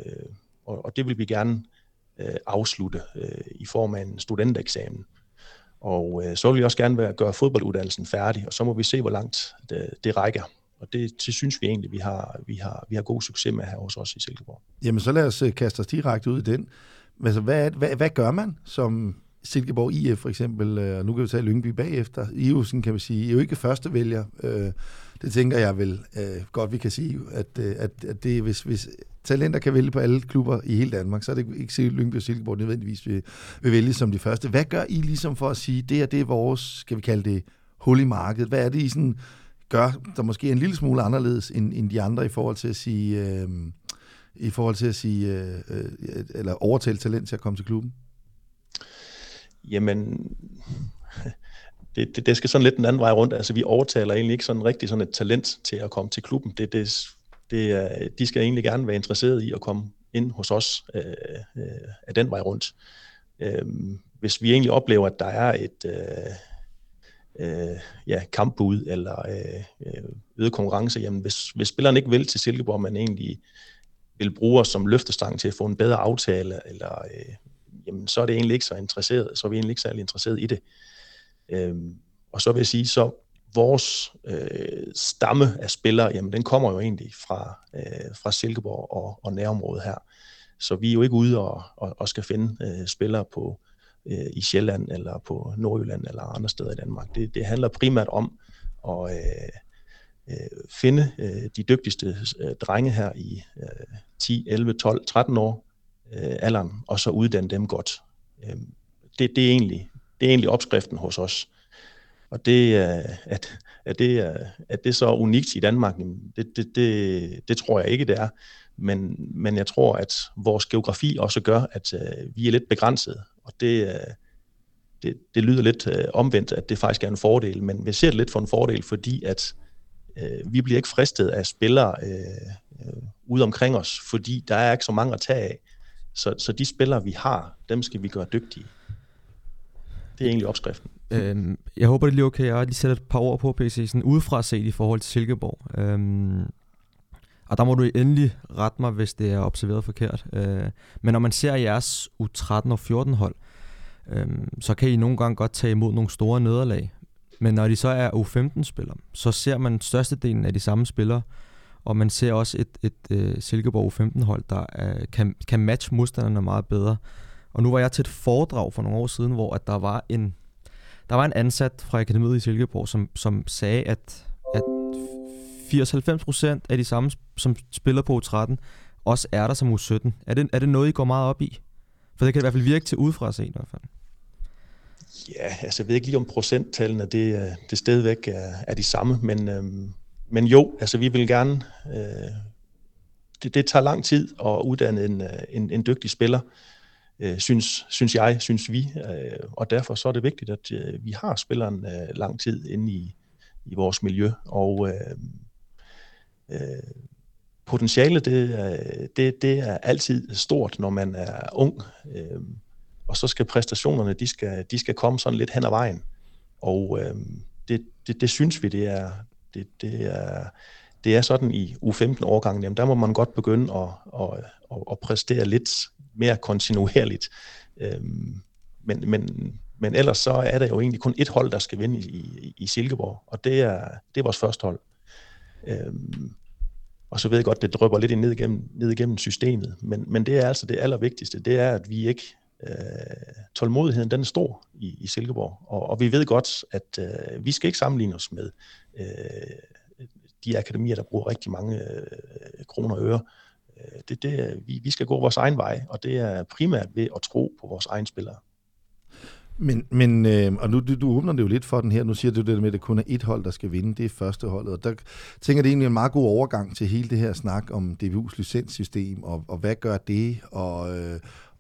og, og det vil vi gerne øh, Øh, afslutte øh, i form af en studentereksamen. Og øh, så vil vi også gerne være, gøre fodbolduddannelsen færdig, og så må vi se, hvor langt det, det rækker. Og det, det synes vi egentlig, vi har, vi, har, vi har god succes med her hos os i Silkeborg. Jamen, så lad os øh, kaste os direkte ud i den. Altså, hvad, hvad, hvad gør man som Silkeborg IF for eksempel, og nu kan vi tage Lyngby bagefter. I jo, sådan kan vi sige, I er jo ikke første vælger. Det tænker jeg vel godt, vi kan sige, at, at, at det, hvis, hvis talenter kan vælge på alle klubber i hele Danmark, så er det ikke sikkert, Lyngby og Silkeborg nødvendigvis vil, vil vælge som de første. Hvad gør I ligesom for at sige, det her det er vores, skal vi kalde det, hul i markedet? Hvad er det, I sådan gør, der måske er en lille smule anderledes end, end de andre i forhold til at sige, øh, i forhold til at sige, øh, øh, eller overtale talent til at komme til klubben? Jamen, [laughs] det, det, det skal sådan lidt den anden vej rundt. Altså, vi overtaler egentlig ikke sådan rigtig sådan et talent til at komme til klubben. Det, det, det, er, de skal egentlig gerne være interesseret i at komme ind hos os øh, øh, af den vej rundt. Øh, hvis vi egentlig oplever, at der er et øh, øh, ja, kampbud eller øh, øh øget konkurrence, jamen hvis, hvis spilleren ikke vil til Silkeborg, man egentlig vil bruge os som løftestang til at få en bedre aftale, eller, øh, jamen, så er det egentlig ikke så interesseret, så er vi egentlig ikke særlig interesseret i det. Øh, og så vil jeg sige, så vores øh, stamme af spillere, jamen den kommer jo egentlig fra, øh, fra Silkeborg og, og nærområdet her. Så vi er jo ikke ude og, og, og skal finde øh, spillere på øh, i Sjælland eller på Nordjylland eller andre steder i Danmark. Det, det handler primært om at øh, øh, finde øh, de dygtigste øh, drenge her i øh, 10, 11, 12, 13 år øh, alderen, og så uddanne dem godt. Øh, det, det, er egentlig, det er egentlig opskriften hos os. Og det, at, at, det, at det så unikt i Danmark, det, det, det, det tror jeg ikke, det er. Men, men jeg tror, at vores geografi også gør, at øh, vi er lidt begrænset. Og det, øh, det, det lyder lidt øh, omvendt, at det faktisk er en fordel. Men vi ser det lidt for en fordel, fordi at vi bliver ikke fristet af spillere øh, ude omkring os, fordi der er ikke så mange at tage af. Så, så de spillere, vi har, dem skal vi gøre dygtige. Det er egentlig opskriften. Øhm, jeg håber, det er lige okay. Jeg har lige sat et par ord på PC, sådan udefra set i forhold til Silkeborg. Øhm, og der må du endelig rette mig, hvis det er observeret forkert. Øh, men når man ser jeres U13 og 14 hold, øh, så kan I nogle gange godt tage imod nogle store nederlag. Men når de så er U15-spillere, så ser man størstedelen af de samme spillere, og man ser også et, et, et uh, Silkeborg U15-hold, der uh, kan, kan matche modstanderne meget bedre. Og nu var jeg til et foredrag for nogle år siden, hvor at der var en der var en ansat fra Akademiet i Silkeborg, som, som sagde, at, at 80-90% af de samme, som spiller på U13, også er der som U17. Er det, er det noget, I går meget op i? For det kan i hvert fald virke til udefra set i hvert fald. Ja, altså jeg ved ikke lige om procenttallene, det, det stadigvæk er, er de samme, men, øhm, men jo, altså vi vil gerne, øh, det, det tager lang tid at uddanne en, øh, en, en dygtig spiller, øh, øh, synes, synes jeg, synes vi, øh, og derfor så er det vigtigt, at øh, vi har spilleren øh, lang tid inde i, i vores miljø, og øh, øh, potentialet, det, det, det er altid stort, når man er ung, øh, og så skal præstationerne, de skal, de skal komme sådan lidt hen ad vejen, og øh, det, det, det synes vi, det er, det, det er, det er sådan i U15-årgangen, jamen der må man godt begynde at, at, at, at præstere lidt mere kontinuerligt. Øhm, men, men, men ellers så er der jo egentlig kun et hold, der skal vinde i, i, i Silkeborg, og det er, det er vores første hold. Øhm, og så ved jeg godt, det drøber lidt ned igennem, ned igennem systemet, men, men det er altså det allervigtigste, det er, at vi ikke, øh, tålmodigheden den er stor i, i Silkeborg, og, og vi ved godt, at øh, vi skal ikke sammenligne os med øh, de akademier, der bruger rigtig mange øh, kroner og øre. Øh, det, det, vi, vi skal gå vores egen vej, og det er primært ved at tro på vores egen spillere. Men, men øh, og nu du, du åbner det jo lidt for den her, nu siger du det med, at det kun er et hold, der skal vinde, det er første holdet, og der tænker det egentlig en meget god overgang til hele det her snak om DBU's licenssystem, og, og hvad gør det, og, øh,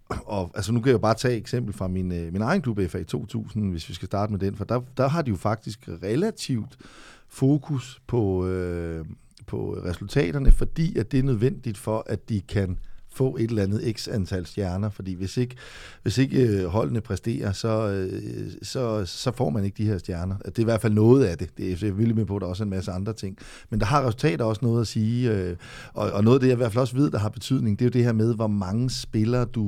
og altså nu kan jeg jo bare tage et eksempel fra min, øh, min egen klub FA 2000, hvis vi skal starte med den, for der, der har de jo faktisk relativt fokus på, øh, på resultaterne, fordi at det er nødvendigt for, at de kan få et eller andet x antal stjerner, fordi hvis ikke, hvis ikke øh, holdene præsterer, så, øh, så, så får man ikke de her stjerner. Det er i hvert fald noget af det. det er, jeg vildt med på, at der er også en masse andre ting. Men der har resultater også noget at sige, øh, og, og noget af det, jeg i hvert fald også ved, der har betydning, det er jo det her med, hvor mange spillere du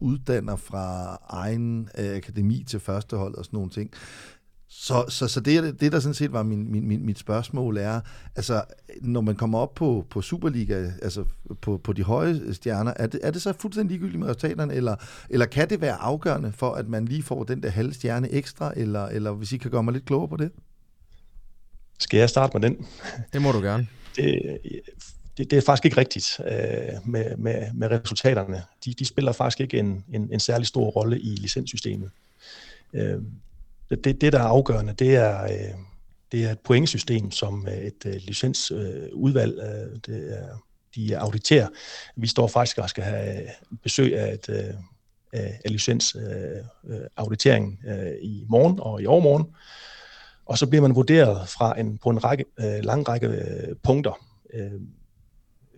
uddanner fra egen akademi til førstehold og sådan nogle ting så, så, så det, det, der sådan set var min, min, min, mit spørgsmål, er, altså, når man kommer op på, på Superliga, altså på, på de høje stjerner, er det, er det så fuldstændig ligegyldigt med resultaterne, eller, eller kan det være afgørende for, at man lige får den der halve stjerne ekstra, eller, eller hvis I kan gøre mig lidt klogere på det? Skal jeg starte med den? Det må du gerne. Det, det, det er faktisk ikke rigtigt øh, med, med, med resultaterne. De, de spiller faktisk ikke en, en, en særlig stor rolle i licenssystemet. Øh, det, det, der er afgørende, det er, øh, det er et pointsystem, som øh, et øh, licensudvalg øh, det er, de auditerer. Vi står faktisk og skal have besøg af et øh, af licensauditeringen øh, øh, øh, i morgen og i overmorgen. Og så bliver man vurderet fra en, på en række, øh, lang række øh, punkter. Øh,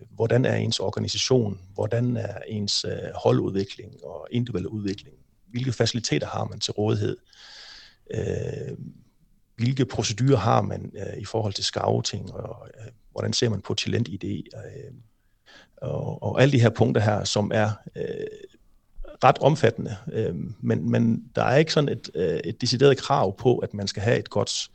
hvordan er ens organisation? Hvordan er ens øh, holdudvikling og individuel udvikling? Hvilke faciliteter har man til rådighed? Øh, øh, hvilke procedurer har man øh, i forhold til scouting, og øh, hvordan ser man på talent-ID, øh, og, og alle de her punkter her, som er øh, ret omfattende, øh, men, men der er ikke sådan et, øh, et decideret krav på, at man skal have et godt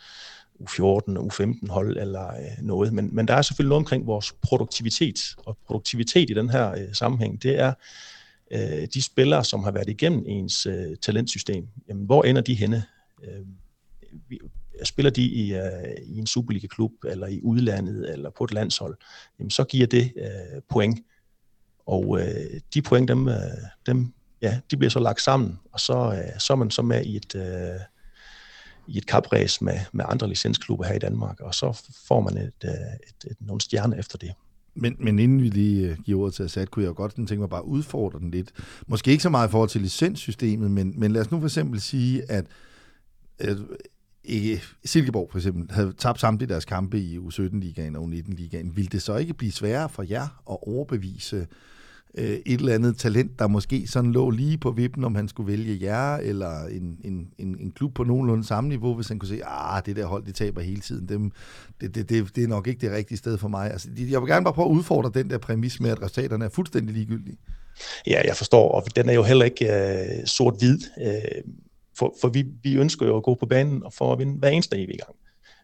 U14, U15 hold eller øh, noget, men, men der er selvfølgelig noget omkring vores produktivitet, og produktivitet i den her øh, sammenhæng, det er øh, de spillere, som har været igennem ens øh, talentsystem. Jamen, hvor ender de henne? Øh, spiller de i, uh, i en Superliga-klub, eller i udlandet, eller på et landshold, jamen så giver det uh, point. Og uh, de point, dem, uh, dem, ja, de bliver så lagt sammen, og så, uh, så er man så med i et, uh, i et kapræs med, med andre licensklubber her i Danmark, og så får man et, uh, et, et, nogle stjerner efter det. Men, men inden vi lige giver ordet til Assad, kunne jeg godt tænke mig bare udfordre den lidt. Måske ikke så meget i forhold til licenssystemet, men, men lad os nu for eksempel sige, at Øh, ikke, Silkeborg for eksempel havde tabt samtlige deres kampe i U17-ligaen og U19-ligaen, ville det så ikke blive sværere for jer at overbevise øh, et eller andet talent, der måske sådan lå lige på vippen, om han skulle vælge jer, eller en, en, en, en klub på nogenlunde samme niveau, hvis han kunne se, ah, det der hold, de taber hele tiden, Dem, det, det, det, det er nok ikke det rigtige sted for mig. Altså, jeg vil gerne bare prøve at udfordre den der præmis med, at resultaterne er fuldstændig ligegyldige. Ja, jeg forstår, og den er jo heller ikke øh, sort-hvid. Øh, for, for vi, vi ønsker jo at gå på banen og for at vinde hver eneste evig gang.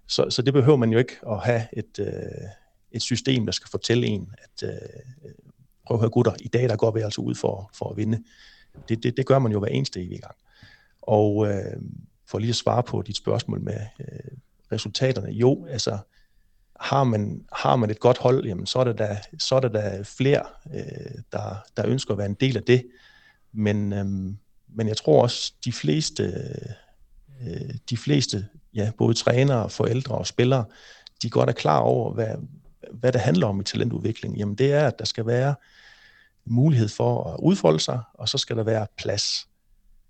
Så, så det behøver man jo ikke at have et, øh, et system, der skal fortælle en, at øh, prøv at høre gutter, i dag der går vi altså ud for, for at vinde. Det, det, det gør man jo hver eneste evig gang. Og øh, for lige at svare på dit spørgsmål med øh, resultaterne, jo, altså har man, har man et godt hold, jamen, så er der da, så er der da flere, øh, der, der ønsker at være en del af det. Men, øh, men jeg tror også, de fleste, øh, de fleste ja, både trænere, forældre og spillere, de godt er klar over, hvad, hvad det handler om i talentudvikling. Jamen det er, at der skal være mulighed for at udfolde sig, og så skal der være plads.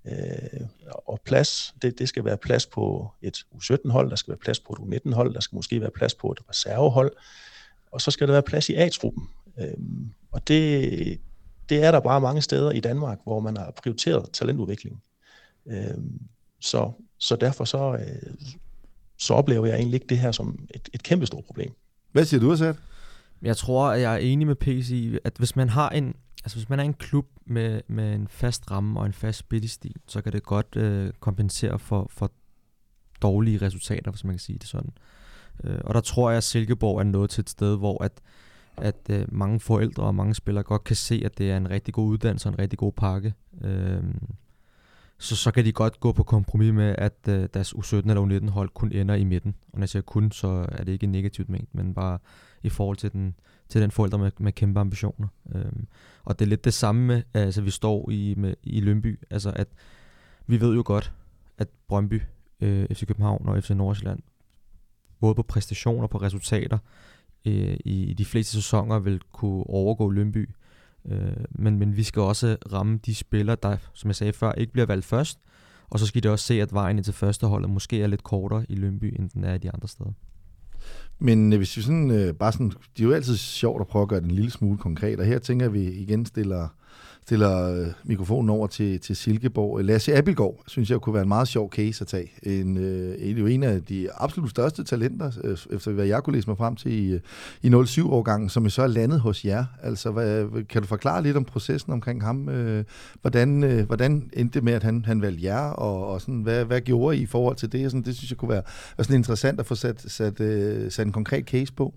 Øh, og plads, det, det skal være plads på et U17-hold, der skal være plads på et U19-hold, der skal måske være plads på et reservehold, og så skal der være plads i A-truppen. Øh, og det, det er der bare mange steder i Danmark, hvor man har prioriteret talentudvikling. Øh, så, så derfor så, øh, så oplever jeg egentlig ikke det her som et, et kæmpe stort problem. Hvad siger du, Asad? Jeg tror, at jeg er enig med PC i, at hvis man har en, altså hvis man er en klub med, med en fast ramme og en fast spillestil, så kan det godt øh, kompensere for, for dårlige resultater, hvis man kan sige det sådan. Øh, og der tror jeg, at Silkeborg er nået til et sted, hvor at, at øh, mange forældre og mange spillere godt kan se, at det er en rigtig god uddannelse og en rigtig god pakke. Øh, så, så kan de godt gå på kompromis med, at øh, deres U17 eller U19 hold kun ender i midten. Og når jeg siger kun, så er det ikke negativt ment, men bare i forhold til den, til den forældre med, med kæmpe ambitioner. Øhm, og det er lidt det samme med, altså vi står i, med, i Lønby, altså at vi ved jo godt, at Brøndby, øh, FC København og FC Nordsjælland, både på præstationer og på resultater, øh, i, i de fleste sæsoner vil kunne overgå Lønby. Øh, men, men vi skal også ramme de spillere, der, som jeg sagde før, ikke bliver valgt først, og så skal de også se, at vejen til første hold måske er lidt kortere i Lønby, end den er i de andre steder. Men øh, hvis vi sådan, øh, bare sådan, det er jo altid sjovt at prøve at gøre det en lille smule konkret, og her tænker vi igen stiller stiller øh, mikrofonen over til, til Silkeborg. Lasse Abelgaard synes jeg kunne være en meget sjov case at tage. En, øh, en, jo en af de absolut største talenter, øh, efter hvad jeg kunne læse mig frem til i, øh, i 07-årgangen, som så er landet hos jer. Altså, hvad, kan du forklare lidt om processen omkring ham? Øh, hvordan, øh, hvordan endte det med, at han, han valgte jer, og, og sådan, hvad, hvad gjorde I i forhold til det? Sådan, det synes jeg kunne være, være sådan interessant at få sat, sat, øh, sat en konkret case på.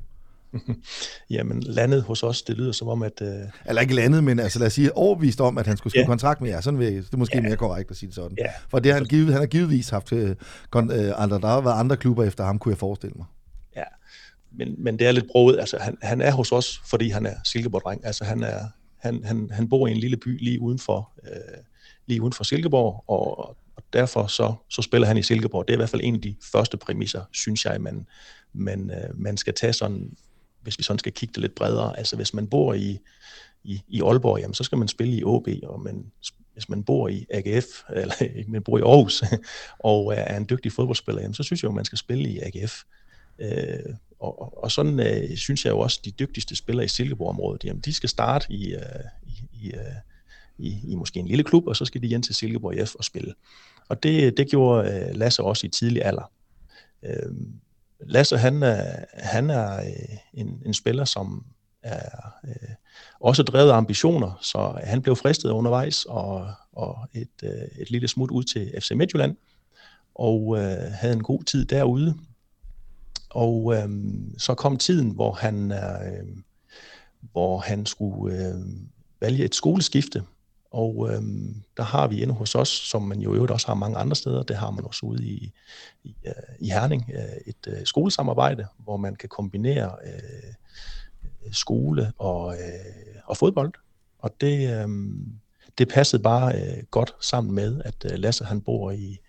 [laughs] Jamen, landet hos os, det lyder som om, at... Øh... Eller ikke landet, men altså lad os sige, overbevist om, at han skulle skrive ja. kontrakt med jer. Sådan vil, det er måske ja. mere korrekt at sige det sådan. Ja. For det har han, givet, han har givetvis haft øh, øh, andre, der har været andre klubber efter ham, kunne jeg forestille mig. Ja, men, men det er lidt broet. Altså, han, han er hos os, fordi han er Silkeborg-dreng. Altså, han, er, han, han, han bor i en lille by lige uden for, øh, lige uden for Silkeborg, og, og derfor så, så spiller han i Silkeborg. Det er i hvert fald en af de første præmisser, synes jeg, man, man, øh, man skal tage sådan hvis vi sådan skal kigge det lidt bredere. Altså hvis man bor i, i, i Aalborg, jamen, så skal man spille i OB, og man, hvis man bor i AGF, [laughs] eller man bor i Aarhus, [laughs] og er en dygtig fodboldspiller, jamen, så synes jeg jo, man skal spille i AGF. Øh, og, og sådan øh, synes jeg jo også, de dygtigste spillere i Silkeborg-området, jamen, de skal starte i, øh, i, i, øh, i, i måske en lille klub, og så skal de igen til Silkeborg IF og spille. Og det, det gjorde øh, Lasse også i tidlig alder. Øh, Lasse, han er, han er øh, en, en spiller, som er øh, også drevet af ambitioner, så han blev fristet undervejs og, og et, øh, et lille smut ud til FC Midtjylland, og øh, havde en god tid derude. Og øh, så kom tiden, hvor han, øh, hvor han skulle øh, vælge et skoleskifte, og øhm, der har vi inde hos os, som man jo øvrigt også har mange andre steder, det har man også ude i, i, øh, i Herning, øh, et øh, skolesamarbejde, hvor man kan kombinere øh, skole og, øh, og fodbold. Og det, øh, det passede bare øh, godt sammen med, at øh, Lasse han bor i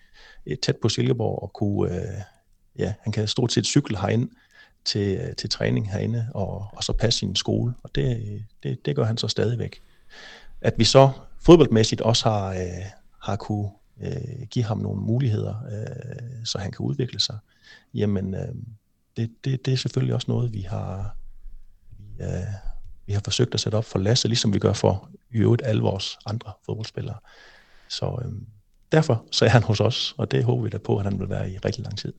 uh, tæt på Silkeborg og kunne, øh, ja, han kan stort set cykle herind til, til træning herinde og, og så passe sin skole. Og det, det, det gør han så stadigvæk. At vi så fodboldmæssigt også har, øh, har kunne øh, give ham nogle muligheder, øh, så han kan udvikle sig, jamen øh, det, det, det er selvfølgelig også noget, vi har, vi, øh, vi har forsøgt at sætte op for Lasse, ligesom vi gør for i øvrigt alle vores andre fodboldspillere. Så øh, derfor så er han hos os, og det håber vi da på, at han vil være i rigtig lang tid.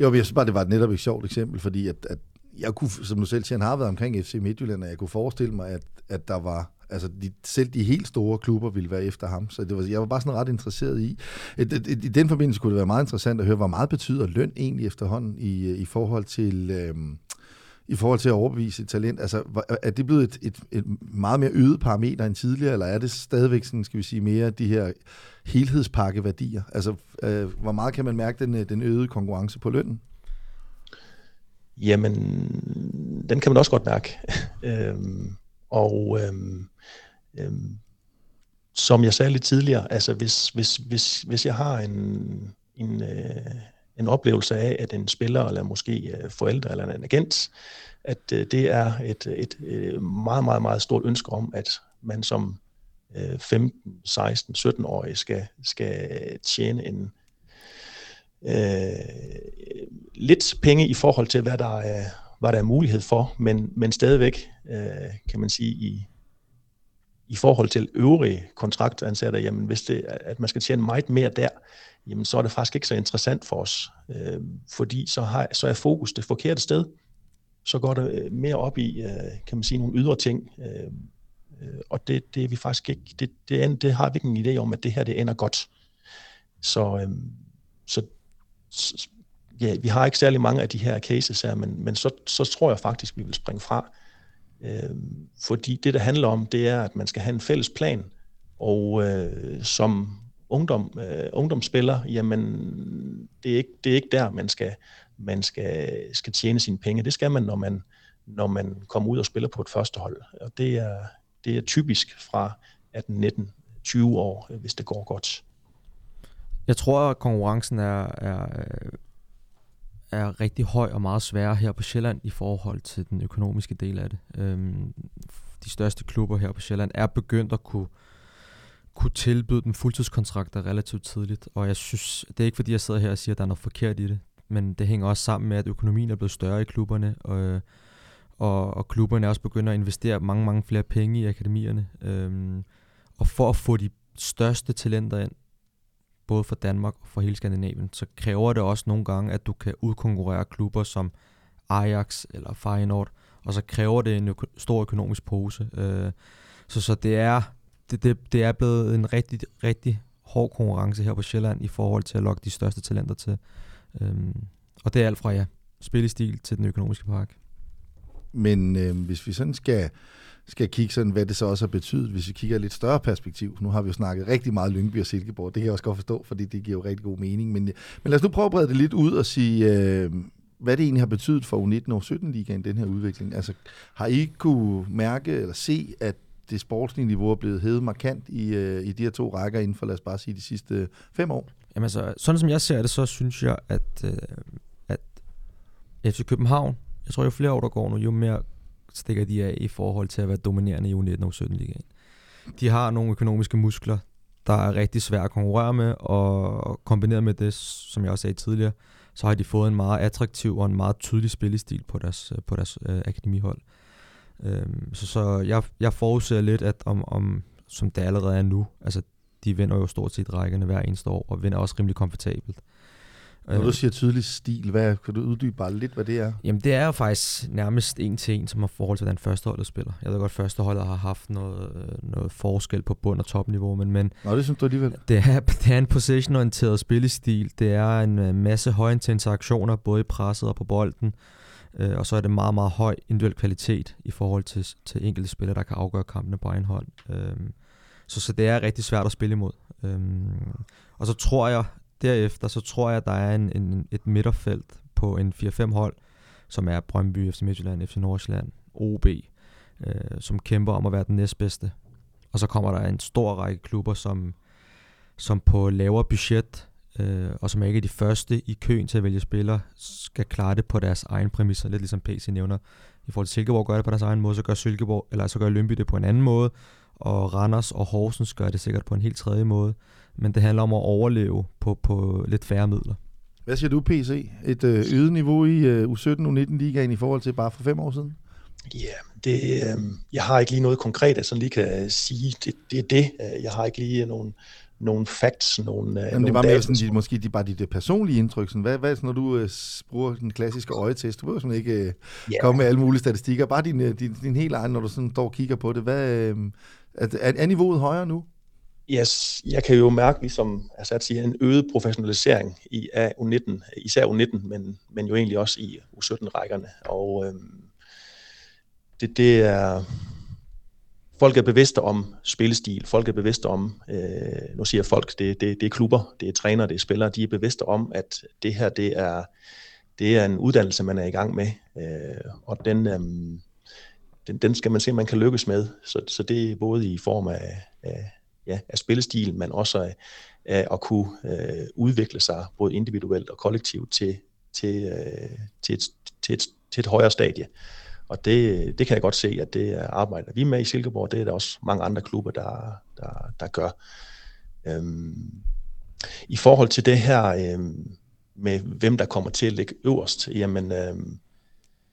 Jo, jeg synes bare, det var netop et sjovt eksempel, fordi at, at jeg kunne, som du selv siger, han har været omkring FC Midtjylland, og jeg kunne forestille mig, at, at der var Altså, de, selv de helt store klubber ville være efter ham, så det var, jeg var bare sådan ret interesseret i. I, et, I den forbindelse kunne det være meget interessant at høre, hvor meget betyder løn egentlig efterhånden i, i forhold til... Øhm, i forhold til at overbevise et talent? Altså, er det blevet et, et, et meget mere øget parameter end tidligere, eller er det stadigvæk, sådan, skal vi sige, mere de her helhedspakkeværdier? Altså, øh, hvor meget kan man mærke den, øh, den øgede konkurrence på lønnen? Jamen, den kan man også godt mærke. [laughs] øhm, og øhm, øhm, som jeg sagde lidt tidligere, altså hvis, hvis, hvis, hvis jeg har en, en, øh, en oplevelse af, at en spiller, eller måske øh, forældre, eller en agent, at øh, det er et, et, et øh, meget, meget, meget stort ønske om, at man som øh, 15, 16, 17-årig skal, skal tjene en øh, lidt penge i forhold til, hvad der er, hvad der er mulighed for, men, men stadigvæk, øh, kan man sige, i, i forhold til øvrige kontraktansatte, jamen hvis det, at man skal tjene meget mere der, jamen så er det faktisk ikke så interessant for os, øh, fordi så, har, så er fokus det forkerte sted. Så går det øh, mere op i, øh, kan man sige, nogle ydre ting, øh, øh og det, det er vi faktisk ikke, det, det, end, det har vi ikke en idé om, at det her det ender godt. Så, øh, så, så ja, vi har ikke særlig mange af de her cases her, men, men så, så tror jeg faktisk, vi vil springe fra. Øh, fordi det, der handler om, det er, at man skal have en fælles plan, og øh, som ungdom, øh, ungdomsspiller, jamen, det er, ikke, det er ikke der, man skal, man skal, skal tjene sine penge. Det skal man, når man, når man kommer ud og spiller på et førstehold. Og det er, det er typisk fra 18, 19, 20 år, hvis det går godt. Jeg tror, at konkurrencen er, er er rigtig høj og meget sværere her på Sjælland i forhold til den økonomiske del af det. Øhm, de største klubber her på Sjælland er begyndt at kunne, kunne tilbyde dem fuldtidskontrakter relativt tidligt, og jeg synes, det er ikke fordi, jeg sidder her og siger, at der er noget forkert i det, men det hænger også sammen med, at økonomien er blevet større i klubberne, og, og, og klubberne er også begyndt at investere mange, mange flere penge i akademierne. Øhm, og for at få de største talenter ind, både for Danmark og for hele Skandinavien, så kræver det også nogle gange, at du kan udkonkurrere klubber som Ajax eller Feyenoord, og så kræver det en øko- stor økonomisk pose. Øh, så, så det er det, det, det er blevet en rigtig, rigtig hård konkurrence her på Sjælland i forhold til at lokke de største talenter til. Øhm, og det er alt fra ja, spillestil til den økonomiske park. Men øh, hvis vi sådan skal, skal kigge sådan, hvad det så også har betydet, hvis vi kigger i lidt større perspektiv. Nu har vi jo snakket rigtig meget Lyngby og Silkeborg, det kan jeg også godt forstå, fordi det giver jo rigtig god mening. Men, men lad os nu prøve at brede det lidt ud og sige, øh, hvad det egentlig har betydet for U19 og 17 ligaen den her udvikling. Altså, har I kunne mærke eller se, at det sportslige niveau er blevet hævet markant i, øh, i de her to rækker inden for, lad os bare sige, de sidste fem år? Jamen altså, sådan som jeg ser det, så synes jeg, at, øh, at FC København, jeg tror jo flere år der går nu, jo mere stikker de af i forhold til at være dominerende i U19 og U17 ligaen. De har nogle økonomiske muskler, der er rigtig svære at konkurrere med, og kombineret med det, som jeg også sagde tidligere, så har de fået en meget attraktiv og en meget tydelig spillestil på deres, øh, på deres øh, akademihold. Øhm, så så jeg, jeg forudser lidt, at om, om, som det allerede er nu, altså de vinder jo stort set rækkerne hver eneste år, og vinder også rimelig komfortabelt. Når du siger tydelig stil, hvad, kan du uddybe bare lidt, hvad det er? Jamen det er jo faktisk nærmest en til en, som har forhold til, hvordan første holdet spiller. Jeg ved godt, at første holdet har haft noget, noget forskel på bund- og topniveau, men, men Nå, det synes du alligevel. det er, [laughs] det er en positionorienteret spillestil. Det er en øh, masse højintense aktioner, både i presset og på bolden. Øh, og så er det meget, meget høj individuel kvalitet i forhold til, til enkelte spillere, der kan afgøre kampene på egen hånd. Øh, så, så det er rigtig svært at spille imod. Øh, og så tror jeg, derefter, så tror jeg, at der er en, en, et midterfelt på en 4-5 hold, som er Brøndby, FC Midtjylland, FC Nordsjælland, OB, øh, som kæmper om at være den næstbedste. Og så kommer der en stor række klubber, som, som på lavere budget, øh, og som ikke er de første i køen til at vælge spillere, skal klare det på deres egen præmisser. Lidt ligesom PC nævner. I forhold til Silkeborg gør det på deres egen måde, så gør Silkeborg, eller så gør Lønby det på en anden måde, og Randers og Horsens gør det sikkert på en helt tredje måde. Men det handler om at overleve på, på lidt færre midler. Hvad siger du, PC? Et øh, øget niveau i øh, U17 U19-ligaen i forhold til bare for fem år siden? Ja, yeah, det, øh, jeg har ikke lige noget konkret, at sådan lige kan sige, det, det er det. Jeg har ikke lige nogen, nogle facts, nogle Jamen, det var mere sådan, de, måske de, bare dit personlige indtryk. Sådan, hvad, hvad når du øh, bruger den klassiske øjetest? Du behøver sådan ikke øh, yeah. komme med alle mulige statistikker. Bare din, øh, din, din helt egen, når du sådan står og kigger på det. Hvad, øh, er, er niveauet højere nu? Yes, jeg kan jo mærke, ligesom altså at sige, en øget professionalisering i af U19, især U19, men, men jo egentlig også i U17-rækkerne. Og øhm, det, det er, folk er bevidste om spillestil, folk er bevidste om, øh, nu siger folk, det, det, det er klubber, det er træner, det er spillere, de er bevidste om, at det her, det er, det er en uddannelse, man er i gang med, øh, og den, øh, den, den skal man se, man kan lykkes med. Så, så det er både i form af, af ja, af spillestil, men også af, af at kunne øh, udvikle sig både individuelt og kollektivt til, til, øh, til, et, til, et, til et højere stadie. Og det, det kan jeg godt se, at det arbejder vi med i Silkeborg. Det er der også mange andre klubber, der, der, der gør. Øhm, I forhold til det her øhm, med, hvem der kommer til at ligge øverst, jamen, øhm,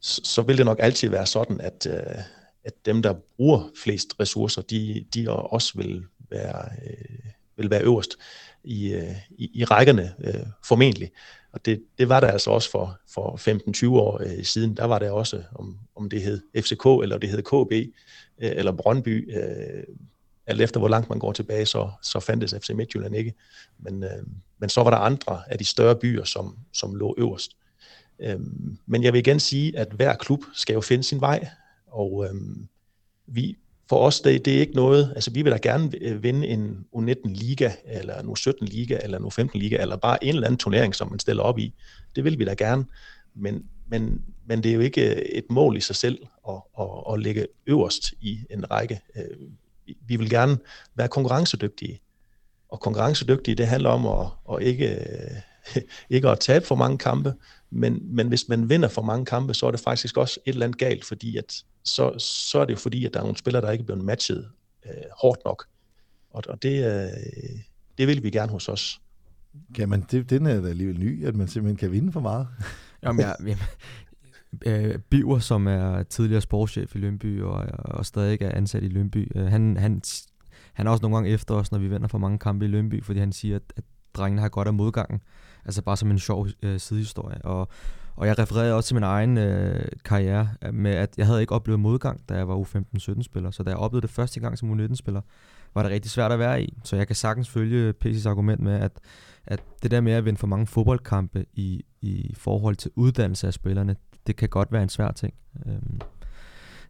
så, så vil det nok altid være sådan, at, øh, at dem, der bruger flest ressourcer, de, de også vil være, øh, vil være øverst i, øh, i, i rækkerne øh, formentlig. Og det, det var der altså også for, for 15-20 år øh, siden. Der var det også, om, om det hed FCK eller det hed KB øh, eller Brøndby. Øh, alt efter hvor langt man går tilbage, så, så fandtes FC Midtjylland ikke. Men, øh, men så var der andre af de større byer, som, som lå øverst. Øhm, men jeg vil igen sige, at hver klub skal jo finde sin vej, og øhm, vi, for os, det, det er ikke noget, altså vi vil da gerne øh, vinde en U19-liga, eller en U17-liga, eller en U15-liga, eller bare en eller anden turnering, som man stiller op i. Det vil vi da gerne, men, men, men det er jo ikke øh, et mål i sig selv at, at, at ligge øverst i en række. Øh, vi vil gerne være konkurrencedygtige, og konkurrencedygtige, det handler om at, at ikke, [laughs] ikke at tabe for mange kampe, men, men hvis man vinder for mange kampe, så er det faktisk også et eller andet galt, fordi at, så, så er det jo fordi, at der er nogle spillere, der ikke er blevet matchet øh, hårdt nok. Og, og det, øh, det vil vi gerne hos os. Jamen, det, den er da alligevel ny, at man simpelthen kan vinde for meget. [laughs] Jamen, jeg, jeg, øh, Biver, som er tidligere sportschef i Lønby og, og stadig er ansat i Lønby, øh, han, han, han er også nogle gange efter os, når vi vinder for mange kampe i Lønby, fordi han siger, at, at drengene har godt af modgangen. Altså bare som en sjov øh, sidehistorie. Og, og jeg refererede også til min egen øh, karriere øh, med, at jeg havde ikke oplevet modgang, da jeg var U15-17-spiller. Så da jeg oplevede det første gang som U19-spiller, var det rigtig svært at være i. Så jeg kan sagtens følge PC's argument med, at, at det der med at vinde for mange fodboldkampe i, i forhold til uddannelse af spillerne, det kan godt være en svær ting. Øhm,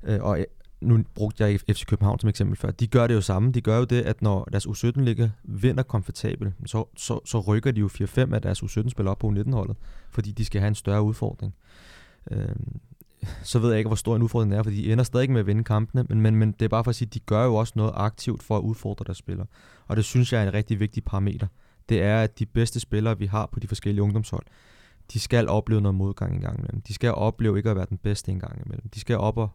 øh, og nu brugte jeg FC København som eksempel før, de gør det jo samme. De gør jo det, at når deres U17 ligger vinder komfortabelt, så, så, så rykker de jo 4-5 af deres U17-spillere op på U19-holdet, fordi de skal have en større udfordring. Øhm, så ved jeg ikke, hvor stor en udfordring det er, fordi de ender stadig med at vinde kampene, men, men, men det er bare for at sige, at de gør jo også noget aktivt for at udfordre deres spillere. Og det synes jeg er en rigtig vigtig parameter. Det er, at de bedste spillere, vi har på de forskellige ungdomshold, de skal opleve noget modgang en gang imellem. De skal opleve ikke at være den bedste en gang imellem. De skal op og,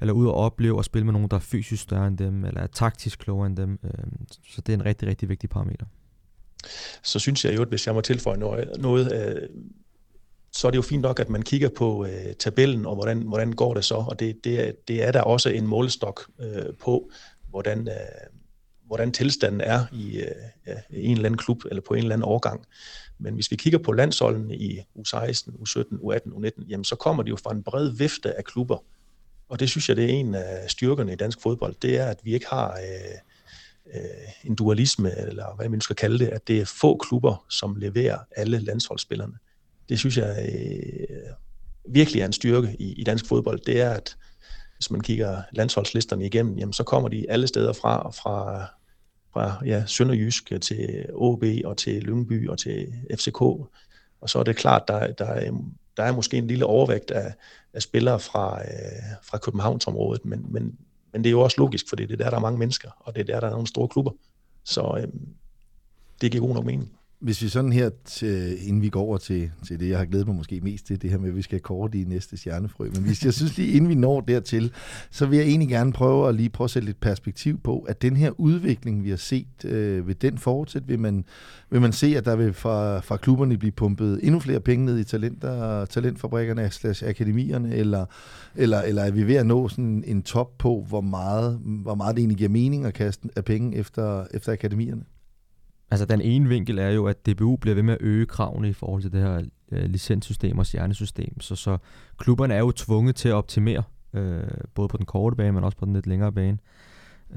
eller ud og opleve at spille med nogen, der er fysisk større end dem, eller er taktisk klogere end dem. Øhm, så det er en rigtig, rigtig vigtig parameter. Så synes jeg jo, at hvis jeg må tilføje noget, noget øh, så er det jo fint nok, at man kigger på øh, tabellen, og hvordan, hvordan går det så, og det, det, er, det er der også en målestok øh, på, hvordan, øh, hvordan tilstanden er i, øh, en eller anden klub, eller på en eller anden årgang. Men hvis vi kigger på landsholdene i U16, U17, U18, U19, jamen så kommer de jo fra en bred vifte af klubber, og det synes jeg, det er en af styrkerne i dansk fodbold, det er, at vi ikke har øh, øh, en dualisme, eller hvad man skal kalde det, at det er få klubber, som leverer alle landsholdsspillerne. Det synes jeg øh, virkelig er en styrke i, i dansk fodbold, det er, at hvis man kigger landsholdslisterne igennem, jamen, så kommer de alle steder fra, fra, fra ja, Sønderjysk til OB og til Lyngby og til FCK. Og så er det klart, der, der, er, der er måske en lille overvægt af, af spillere fra, øh, fra Københavnsområdet, men, men, men det er jo også logisk, fordi det er der, der er mange mennesker, og det er der, der er nogle store klubber. Så øh, det giver god nok mening. Hvis vi sådan her, til, inden vi går over til, til det, jeg har glædet mig måske mest til, det her med, at vi skal kåre de næste stjernefrø, men hvis jeg synes lige, inden vi når dertil, så vil jeg egentlig gerne prøve at lige prøve at sætte lidt perspektiv på, at den her udvikling, vi har set, øh, vil den fortsætte? Vil man, vil man se, at der vil fra, fra klubberne blive pumpet endnu flere penge ned i talenter, talentfabrikkerne, slash akademierne, eller, eller, eller er vi ved at nå sådan en top på, hvor meget, hvor meget det egentlig giver mening at kaste af penge efter, efter akademierne? Altså den ene vinkel er jo, at DBU bliver ved med at øge kravene i forhold til det her øh, licenssystem og stjernesystem. Så, så klubberne er jo tvunget til at optimere, øh, både på den korte bane, men også på den lidt længere bane.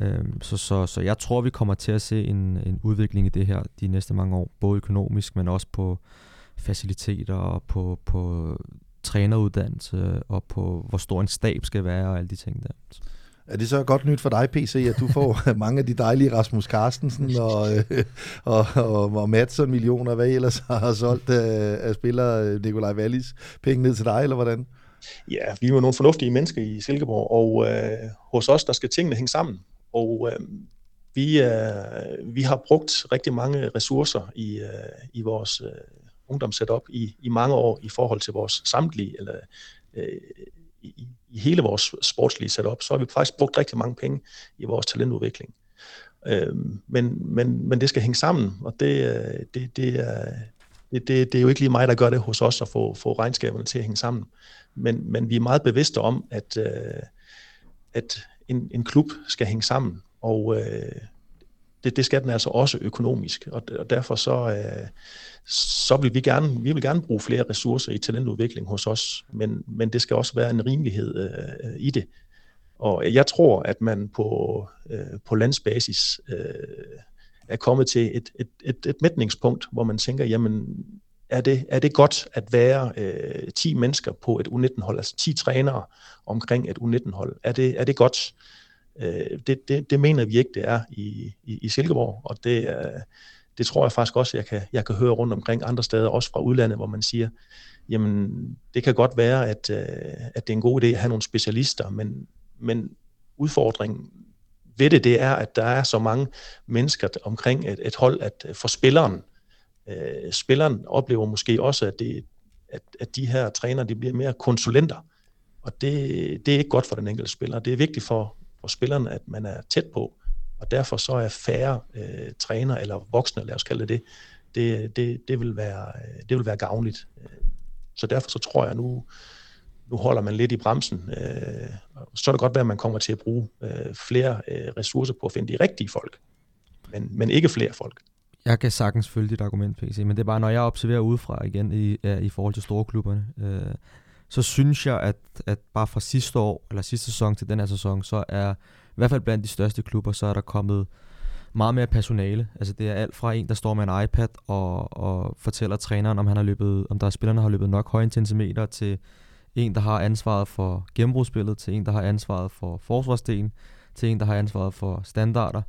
Øh, så, så, så jeg tror, vi kommer til at se en, en udvikling i det her de næste mange år, både økonomisk, men også på faciliteter og på, på træneruddannelse og på, hvor stor en stab skal være og alle de ting der. Er det så godt nyt for dig, PC, at du får [laughs] mange af de dejlige Rasmus Carstensen og, øh, og, og, og Madsen millioner, hvad I ellers har solgt af, af spiller Nikolaj Wallis penge ned til dig, eller hvordan? Ja, vi er jo nogle fornuftige mennesker i Silkeborg, og øh, hos os, der skal tingene hænge sammen. Og øh, vi, øh, vi har brugt rigtig mange ressourcer i, øh, i vores øh, ungdomssetup i, i mange år i forhold til vores samtlige, eller øh, i, i hele vores sportslige setup, så har vi faktisk brugt rigtig mange penge i vores talentudvikling. Øh, men, men, men det skal hænge sammen, og det, øh, det, det, er, det, det, det er jo ikke lige mig, der gør det hos os at få, få regnskaberne til at hænge sammen. Men, men vi er meget bevidste om, at, øh, at en, en klub skal hænge sammen, og øh, det, det skal den altså også økonomisk, og, og derfor så, øh, så vil vi gerne, vi vil gerne bruge flere ressourcer i talentudvikling hos os, men, men det skal også være en rimelighed øh, i det. Og jeg tror, at man på, øh, på landsbasis øh, er kommet til et, et, et, et mætningspunkt, hvor man tænker, jamen, er det, er det godt at være øh, 10 mennesker på et U19-hold, altså 10 trænere omkring et U19-hold? Er det, er det godt? Øh, Øh, det, det, det mener vi ikke, det er i, i, i Silkeborg, og det, øh, det tror jeg faktisk også, jeg kan, jeg kan høre rundt omkring andre steder, også fra udlandet, hvor man siger, jamen det kan godt være, at, øh, at det er en god idé at have nogle specialister, men, men udfordringen ved det, det er, at der er så mange mennesker omkring et, et hold, at øh, for spilleren, øh, spilleren oplever måske også, at, det, at, at de her trænere, de bliver mere konsulenter, og det, det er ikke godt for den enkelte spiller. Det er vigtigt for, på spillerne, at man er tæt på, og derfor så er færre øh, træner, eller voksne, lad os kalde det det, det, det, vil, være, øh, det vil være gavnligt. Øh, så derfor så tror jeg nu, nu holder man lidt i bremsen. Øh, så er det godt være, at man kommer til at bruge øh, flere øh, ressourcer på at finde de rigtige folk, men, men ikke flere folk. Jeg kan sagtens følge dit argument, PC, men det er bare, når jeg observerer udefra igen i, i forhold til store klubberne, øh, så synes jeg, at, at bare fra sidste år, eller sidste sæson til den her sæson, så er i hvert fald blandt de største klubber, så er der kommet meget mere personale. Altså det er alt fra en, der står med en iPad og, og fortæller træneren, om han har løbet, om der er spillerne, har løbet nok højintensimeter, til en, der har ansvaret for gennembrugsspillet, til en, der har ansvaret for forsvarsdelen, til en, der har ansvaret for standarder.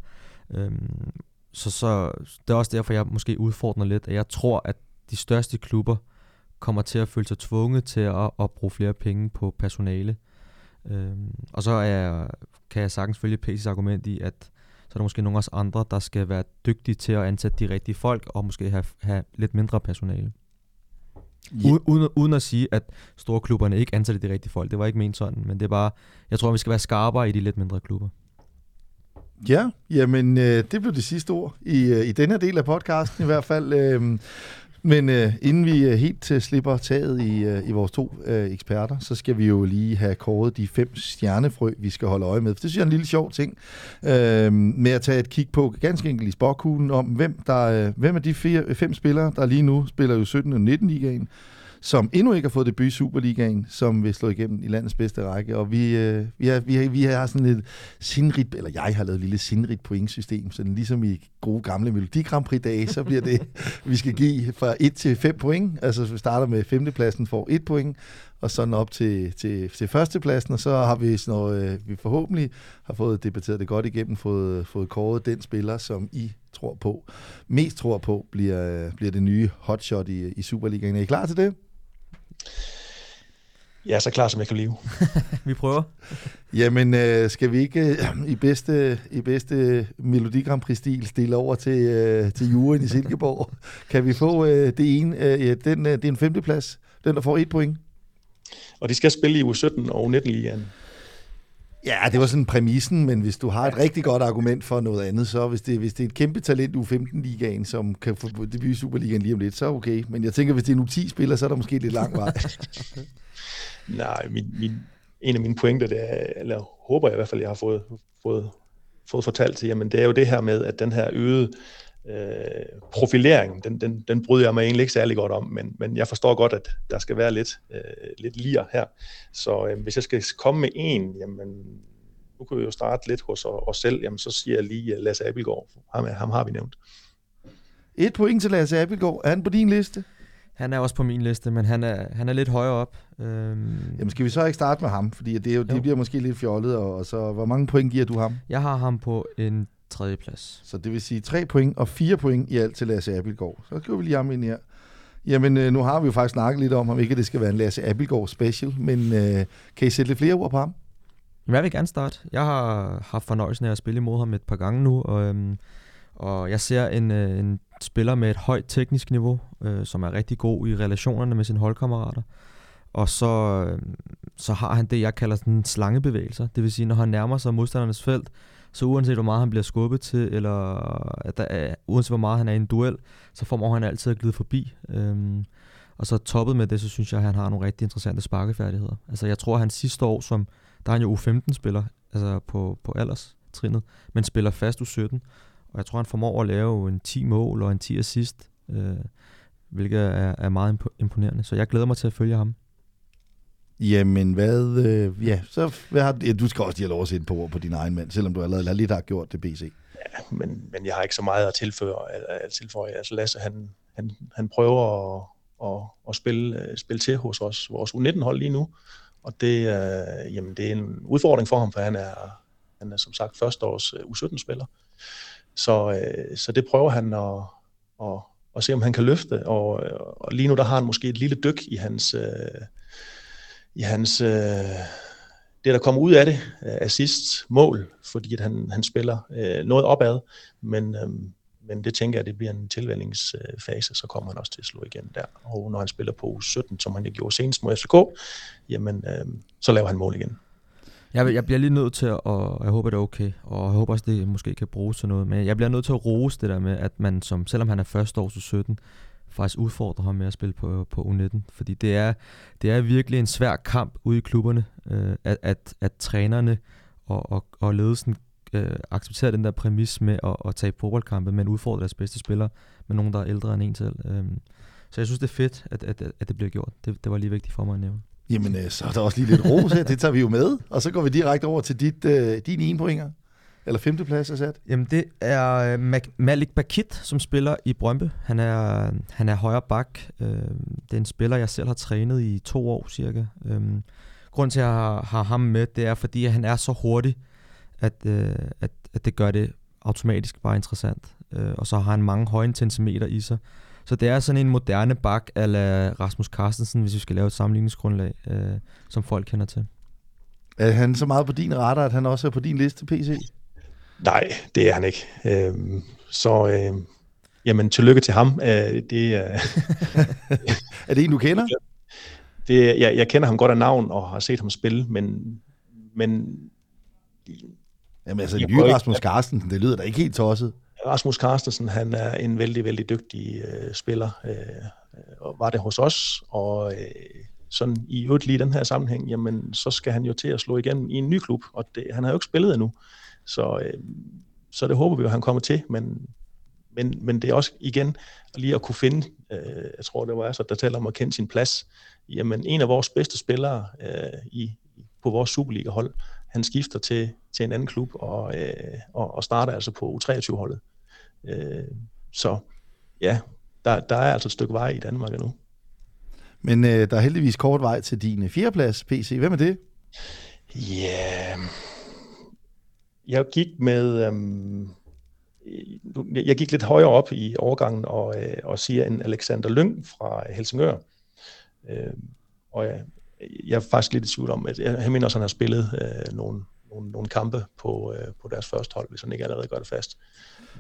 Øhm, så, så det er også derfor, jeg måske udfordrer lidt, at jeg tror, at de største klubber kommer til at føle sig tvunget til at, at bruge flere penge på personale. Øhm, og så er kan jeg sagtens følge Pace's argument i, at så er der måske nogle af os andre, der skal være dygtige til at ansætte de rigtige folk, og måske have, have lidt mindre personale. Yeah. Uden, uden at sige, at store klubberne ikke ansætter de rigtige folk. Det var ikke ment sådan, men det er bare, jeg tror, vi skal være skarpere i de lidt mindre klubber. Ja, jamen øh, det blev det sidste ord i, øh, i denne del af podcasten i hvert fald. Øh, men øh, inden vi øh, helt øh, slipper taget i, øh, i vores to øh, eksperter, så skal vi jo lige have kåret de fem stjernefrø, vi skal holde øje med. For det synes jeg er en lille sjov ting, øh, med at tage et kig på ganske enkelt i spokkuglen om, hvem, der, øh, hvem af de fire, fem spillere, der lige nu spiller jo 17 og 19 ligaen, som endnu ikke har fået debut i Superligaen, som vil slå igennem i landets bedste række. Og vi, øh, vi, har, vi, har, vi har sådan et sindrigt, eller jeg har lavet et lille sindrigt pointsystem, så ligesom i gode gamle Melodi Grand Prix dage, så bliver det, [laughs] vi skal give fra 1 til 5 point. Altså vi starter med femtepladsen, får 1 point, og sådan op til, til, til førstepladsen, og så har vi, sådan noget, øh, vi forhåbentlig har fået debatteret det godt igennem, fået, fået kåret den spiller, som I tror på, mest tror på, bliver, bliver det nye hotshot i, i Superligaen. Er I klar til det? Jeg er så klar, som jeg kan leve. [laughs] vi prøver. Jamen, øh, skal vi ikke øh, i bedste, i bedste Melodi Grand Prix-stil stille over til, øh, til juryen i Silkeborg? [laughs] kan vi få øh, det ene? Øh, den, øh, det er en femteplads. Den, der får et point. Og de skal spille i U17 og U19-ligaen. Ja, det var sådan præmissen, men hvis du har et rigtig godt argument for noget andet, så hvis det, hvis det er et kæmpe talent U15-ligaen, som kan få debut i Superligaen lige om lidt, så okay. Men jeg tænker, hvis det er en U10-spiller, så er der måske lidt lang vej. [laughs] Nej, min, min, en af mine pointer, det er, eller håber jeg i hvert fald, jeg har fået, fået, fået fortalt til, jamen det er jo det her med, at den her øgede øh, profilering, den, den, den bryder jeg mig egentlig ikke særlig godt om, men, men jeg forstår godt, at der skal være lidt, øh, lidt lir her. Så øh, hvis jeg skal komme med en, jamen nu kan vi jo starte lidt hos os selv, jamen så siger jeg lige Lasse Abelgaard. Ham, ham har vi nævnt. Et point til Lasse Abelgaard. Er han på din liste? Han er også på min liste, men han er, han er lidt højere op. Øhm... Jamen skal vi så ikke starte med ham? Fordi det, er jo, det bliver måske lidt fjollet, og, og så hvor mange point giver du ham? Jeg har ham på en tredje plads. Så det vil sige 3 point og 4 point i alt til Lasse Abelgaard. Så skriver vi lige ham ind her. Jamen, øh, nu har vi jo faktisk snakket lidt om, om ikke det skal være en Lasse Abelgaard special, men øh, kan I sætte lidt flere ord på ham? Jeg vil gerne starte. Jeg har haft fornøjelsen af at spille imod ham et par gange nu, og, øhm, og jeg ser en, øh, en spiller med et højt teknisk niveau, øh, som er rigtig god i relationerne med sine holdkammerater. Og så, øh, så har han det, jeg kalder sådan slangebevægelser. Det vil sige, når han nærmer sig modstandernes felt, så uanset hvor meget han bliver skubbet til, eller at der er, uanset hvor meget han er i en duel, så formår han altid at glide forbi. Øhm, og så toppet med det, så synes jeg, at han har nogle rigtig interessante sparkefærdigheder. Altså jeg tror, at han sidste år, som der er han jo U15-spiller, altså på, på alderstrinet, men spiller fast U17. Og jeg tror, han formår at lave en 10 mål og en 10 assist, øh, hvilket er, er meget imponerende. Så jeg glæder mig til at følge ham. Jamen, hvad... Øh, ja, så hvad har, ja, du skal også lige have lov at sætte på på din egen mand, selvom du allerede lidt har gjort det, BC. Ja, men, men jeg har ikke så meget at tilføre. At tilføje. Altså Lasse, han, han, han prøver at, at, at spille, øh, spille til hos os, vores U19-hold lige nu. Og det, øh, jamen, det er en udfordring for ham, for han er, han er som sagt førsteårs øh, U17-spiller. Så, øh, så det prøver han at, at, at se, om han kan løfte. Og, øh, og lige nu der har han måske et lille dyk i hans... Øh, i hans, øh, det, der kommer ud af det, øh, assist, mål, fordi at han, han spiller øh, noget opad, men, øh, men det tænker jeg, det bliver en tilvændingsfase, så kommer han også til at slå igen der. Og når han spiller på 17, som han gjorde senest mod FCK, jamen, øh, så laver han mål igen. Jeg, jeg bliver lige nødt til at, og jeg håber det er okay, og jeg håber også, det måske kan bruges til noget, men jeg bliver nødt til at rose det der med, at man som, selvom han er første år til 17, faktisk udfordre ham med at spille på, på U19. Fordi det er, det er virkelig en svær kamp ude i klubberne, øh, at, at, at trænerne og, og, og ledelsen øh, accepterer den der præmis med at, at tage fodboldkampe, men udfordre deres bedste spillere med nogen, der er ældre end en selv. Øh, så jeg synes, det er fedt, at, at, at det bliver gjort. Det, det var lige vigtigt for mig at nævne. Jamen, øh, så er der også lige lidt ros her. Det tager vi jo med. Og så går vi direkte over til dit, øh, din ene pointer. Eller femteplads er sat. Jamen, det er øh, Malik Bakit, som spiller i Brøndby. Han er, han er højre bak. Øh, det er en spiller, jeg selv har trænet i to år cirka. Grunden til, at jeg har, har ham med, det er, fordi han er så hurtig, at, at, at det gør det automatisk bare interessant. Og så har han mange høje intensimeter i sig. Så det er sådan en moderne bak ala Rasmus Carstensen, hvis vi skal lave et sammenligningsgrundlag, øh, som folk kender til. Er han så meget på din radar, at han også er på din liste, PC? Nej, det er han ikke. Øh, så øh, jamen, tillykke til ham. Øh, det, øh, [laughs] er det en, du kender? Det, jeg, jeg kender ham godt af navn og har set ham spille, men, men Jamen altså, nye Rasmus Carstensen, det lyder da ikke helt tosset. Rasmus Carstensen, han er en vældig, vældig dygtig øh, spiller, øh, og var det hos os, og øh, sådan i øvrigt lige den her sammenhæng, jamen så skal han jo til at slå igen i en ny klub, og det, han har jo ikke spillet endnu, så, øh, så det håber vi jo, at han kommer til, men, men, men det er også igen lige at kunne finde, øh, jeg tror det var så der taler om at kende sin plads, jamen en af vores bedste spillere øh, i, på vores Superliga-hold, han skifter til, til en anden klub og, øh, og, og starter altså på U23-holdet. Øh, så ja, der, der er altså et stykke vej i Danmark endnu. Men øh, der er heldigvis kort vej til din fjerdeplads, PC. Hvem er det? Ja, yeah jeg gik med... Øhm, jeg gik lidt højere op i overgangen og, øh, og siger en Alexander Lyng fra Helsingør. Øh, og jeg, jeg er faktisk lidt i tvivl om, at jeg mener også, at han har spillet øh, nogle, nogle, nogle kampe på, øh, på deres første hold, hvis han ikke allerede gør det fast.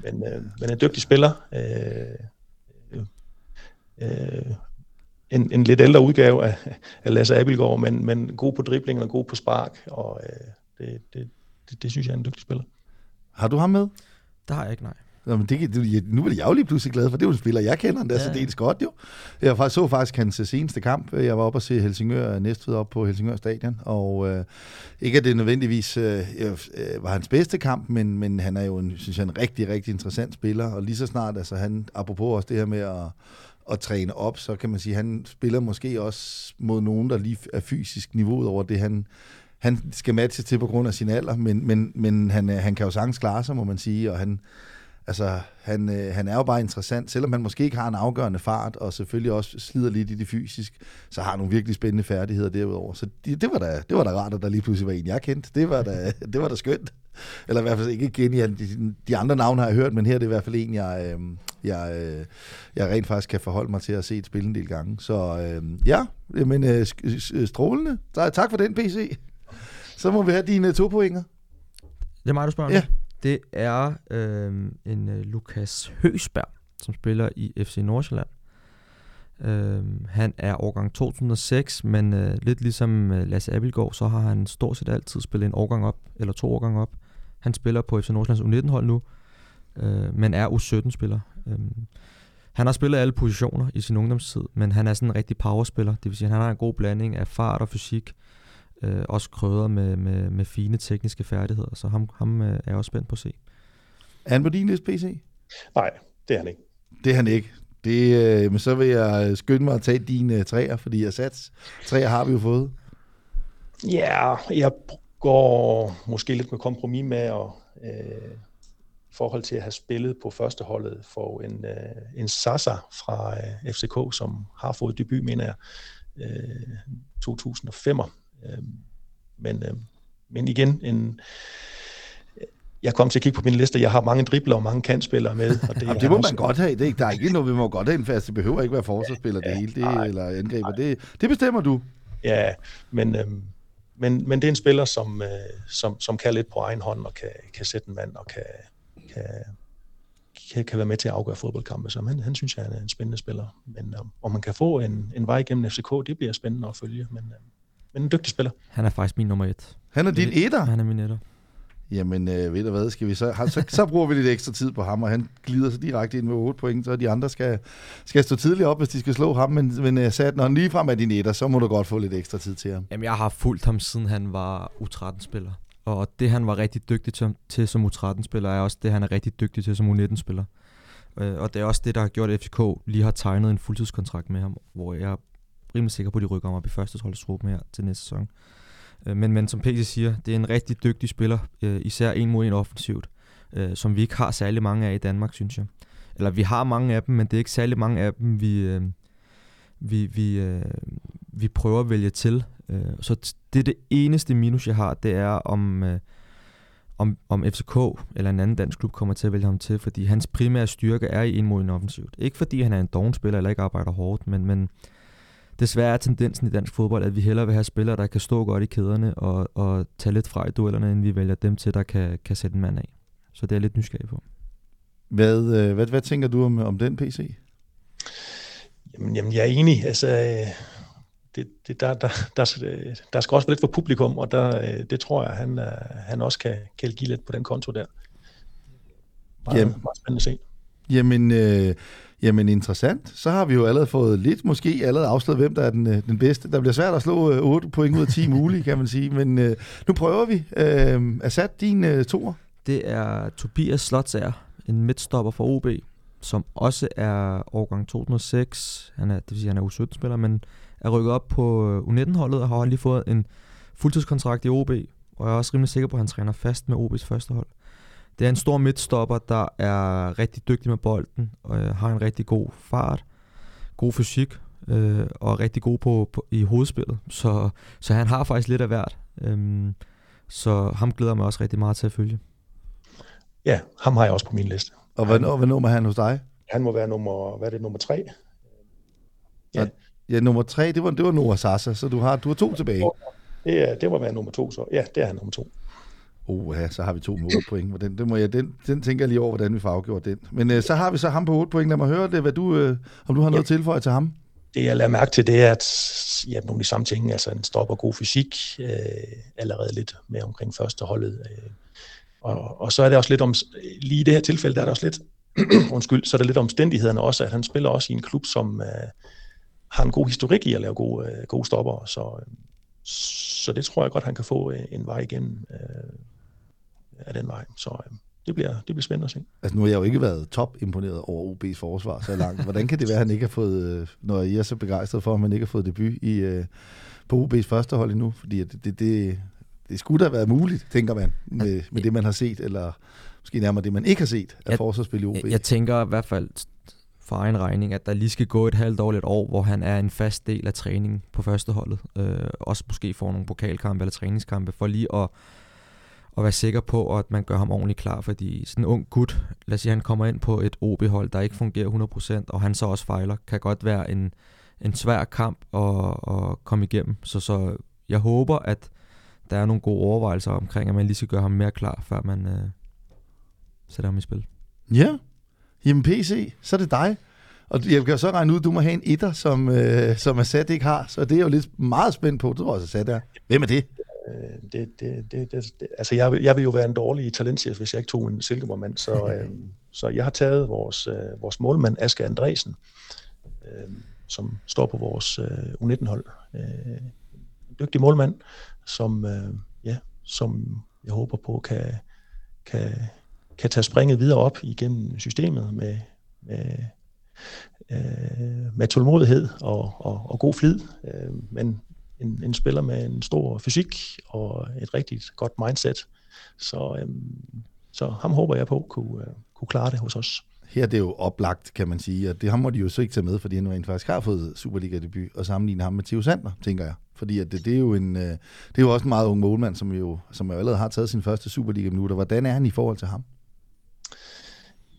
Men, øh, men en dygtig spiller. Øh, øh, øh en, en lidt ældre udgave af, af Lasse Abelgaard, men, men god på dribling og god på spark, og øh, det, det, det, det synes jeg er en dygtig spiller. Har du ham med? Det har jeg ikke, nej. Jamen, det, det, nu bliver jeg jo lige pludselig glad, for det er jo en spiller, jeg kender, han der ja. så det er godt jo. Jeg så faktisk hans seneste kamp. Jeg var oppe og se Helsingør Næstved op på Helsingør Stadion, og øh, ikke at det nødvendigvis øh, øh, var hans bedste kamp, men, men han er jo en, synes jeg, en rigtig, rigtig interessant spiller, og lige så snart, altså han, apropos også det her med at, at træne op, så kan man sige, at han spiller måske også mod nogen, der lige er fysisk niveauet over det, han, han skal matches til på grund af sin alder, men, men, men han, øh, han kan jo sagtens klare sig, må man sige, og han, Altså, han, øh, han er jo bare interessant. Selvom han måske ikke har en afgørende fart, og selvfølgelig også slider lidt i det fysisk, så har han nogle virkelig spændende færdigheder derudover. Så det, det, var, da, det var da rart, at der lige pludselig var en, jeg kendte. Det var da, det var da skønt. Eller i hvert fald ikke igen, de, de andre navne har jeg hørt, men her er det i hvert fald en, jeg, øh, jeg, øh, jeg rent faktisk kan forholde mig til at se et spil en del gange. Så øhm, øh, ja, men øh, strålende. Så, tak for den, PC. Så må vi have dine to pointer. Det er mig, du spørger Ja det er øh, en øh, Lukas Høsberg, som spiller i FC Nordsjælland. Øh, han er årgang 2006, men øh, lidt ligesom øh, Lasse Abelgaard, så har han stort set altid spillet en årgang op, eller to årgang op. Han spiller på FC Nordsjællands U19-hold nu, øh, men er U17-spiller. Øh, han har spillet alle positioner i sin ungdomstid, men han er sådan en rigtig powerspiller. Det vil sige, at han har en god blanding af fart og fysik, øh, også krydret med, med, med fine tekniske færdigheder, så ham, ham øh, er jeg også spændt på at se. Er han på din liste, PC? Nej, det er han ikke. Det er han ikke. Det, øh, men så vil jeg skynde mig at tage dine øh, træer, fordi jeg sats træer har vi jo fået. Ja, jeg går måske lidt med kompromis med at øh, i forhold til at have spillet på førsteholdet for en, øh, en Sasa fra øh, FCK, som har fået debut, mener jeg, øh, 2005. Øh, men, øh, men igen, en, jeg kom til at kigge på min liste, jeg har mange dribler og mange kantspillere med. Og det, Jamen, det må man godt have. Det, der er ikke noget, vi må godt have en fast. Det behøver ikke være forsvarsspiller ja, det hele, det, nej, eller angriber. Det, det bestemmer du. Ja, men, øh, men, men det er en spiller, som, øh, som, som kan lidt på egen hånd, og kan, kan sætte en mand, og kan, kan, kan, kan være med til at afgøre fodboldkampe. Så han, han synes jeg er en spændende spiller. Men øh, om man kan få en, en vej igennem FCK, det bliver spændende at følge. Men, øh, men en dygtig spiller. Han er faktisk min nummer et. Han er din etter? Han er min etter. Jamen, øh, ved du hvad, skal vi så, så, så bruger vi lidt ekstra tid på ham, og han glider så direkte ind med 8 point, så de andre skal, skal stå tidligt op, hvis de skal slå ham, men, men uh, sat, når han lige frem er din etter, så må du godt få lidt ekstra tid til ham. Jamen, jeg har fulgt ham, siden han var U13-spiller. Og det, han var rigtig dygtig til, til som U13-spiller, er også det, han er rigtig dygtig til som U19-spiller. Øh, og det er også det, der har gjort, at FCK lige har tegnet en fuldtidskontrakt med ham, hvor jeg rimelig sikker på, at de rykker om op i første holdstruppen her til næste sæson. Øh, men, men som PC siger, det er en rigtig dygtig spiller, øh, især en mod en offensivt, øh, som vi ikke har særlig mange af i Danmark, synes jeg. Eller vi har mange af dem, men det er ikke særlig mange af dem, vi, øh, vi, vi, øh, vi prøver at vælge til. Øh, så det er det eneste minus, jeg har, det er om... Øh, om, om FCK eller en anden dansk klub kommer til at vælge ham til, fordi hans primære styrke er i en mod en offensivt. Ikke fordi han er en doven spiller eller ikke arbejder hårdt, men, men desværre er tendensen i dansk fodbold, at vi hellere vil have spillere, der kan stå godt i kæderne og, og tage lidt fra i duellerne, end vi vælger dem til, der kan, kan sætte en mand af. Så det er jeg lidt nysgerrig på. Hvad, øh, hvad, hvad tænker du om, om den PC? Jamen, jamen jeg er enig. Altså, øh, det, det, der, der, der, der skal også være lidt for publikum, og der, øh, det tror jeg, han, han også kan, kan give lidt på den konto der. Meget, jamen, meget spændende at se. Jamen, øh, Jamen interessant. Så har vi jo allerede fået lidt, måske allerede afsløret, hvem der er den, øh, den bedste. Der bliver svært at slå 8 øh, point ud af 10 [laughs] mulige, kan man sige. Men øh, nu prøver vi. Øh, Assad, din øh, toer? Det er Tobias Slotsager, en midtstopper for OB, som også er årgang 2006. Han er, det vil sige, han er U17-spiller, men er rykket op på øh, U19-holdet og har lige fået en fuldtidskontrakt i OB. Og jeg er også rimelig sikker på, at han træner fast med OB's første hold. Det er en stor midtstopper, der er rigtig dygtig med bolden, og øh, har en rigtig god fart, god fysik, øh, og er rigtig god på, på, i hovedspillet. Så, så han har faktisk lidt af hvert. Øhm, så ham glæder mig også rigtig meget til at følge. Ja, ham har jeg også på min liste. Og hvad, hvad nummer er han hos dig? Han må være nummer, hvad er det, nummer tre? Ja, ja nummer tre, det var, det var Noah Sasa, så du har, du har to tilbage. Det, er, det må være nummer to, så ja, det er han nummer to. Oh, ja, så har vi to med 8 point. Den, den, må jeg, den, den tænker jeg lige over, hvordan vi får afgjort den. Men øh, så har vi så ham på 8 point. Lad mig høre det, hvad du, øh, om du har noget ja. tilføje til ham. Det jeg lader mærke til, det er, at ja, nogle af de samme ting, altså en stopper god fysik, øh, allerede lidt med omkring første holdet. Øh, og, og så er det også lidt om, lige i det her tilfælde, der er det også lidt, [clears throat] undskyld, så er det lidt omstændighederne også, at han spiller også i en klub, som øh, har en god historik i at lave gode, øh, gode stopper, så, øh, så det tror jeg godt, han kan få øh, en vej igennem øh, af den vej. Så øh, det, bliver, det bliver spændende at se. Altså nu har jeg jo ikke været top imponeret over OB's forsvar så langt. Hvordan kan det være, at han ikke har fået, øh, når I er så begejstret for, at man ikke har fået debut i, øh, på OB's første hold endnu? Fordi det, det, det, det skulle da være muligt, tænker man, med, med det, man har set, eller måske nærmere det, man ikke har set af forsvarsspil i OB. Jeg, jeg tænker i hvert fald for egen regning, at der lige skal gå et halvt år, et år, hvor han er en fast del af træningen på førsteholdet. Øh, også måske får nogle pokalkampe eller træningskampe, for lige at og være sikker på, at man gør ham ordentligt klar, fordi sådan en ung gut, lad os sige, han kommer ind på et OB-hold, der ikke fungerer 100%, og han så også fejler, kan godt være en, en svær kamp at, at komme igennem. Så, så jeg håber, at der er nogle gode overvejelser omkring, at man lige skal gøre ham mere klar, før man øh, sætter ham i spil. Ja, jamen PC, så er det dig. Og jeg kan så regne ud, at du må have en etter, som, øh, som Assad ikke har, så det er jo lidt meget spændt på, du også Assad er. Hvem er det? Øh, det, det, det, det, det, altså jeg, jeg vil jo være en dårlig talentchef, hvis jeg ikke tog en Silkeborg-mand, så, [laughs] øh, så jeg har taget vores, øh, vores målmand, Aske Andresen, øh, som står på vores øh, U19-hold. Øh, en dygtig målmand, som, øh, ja, som jeg håber på kan, kan, kan tage springet videre op igennem systemet med, med, øh, med tålmodighed og, og, og god flid. Øh, men en, en spiller med en stor fysik og et rigtig godt mindset. Så, øhm, så ham håber jeg på kunne, uh, kunne klare det hos os. Her er det jo oplagt, kan man sige, og det ham må de jo så ikke tage med, fordi han rent faktisk har fået Superliga-debut, og sammenligne ham med Theo Sander, tænker jeg. Fordi at det, det, er jo en, øh, det er jo også en meget ung målmand, som jo, som jo allerede har taget sin første Superliga-minutter. Hvordan er han i forhold til ham?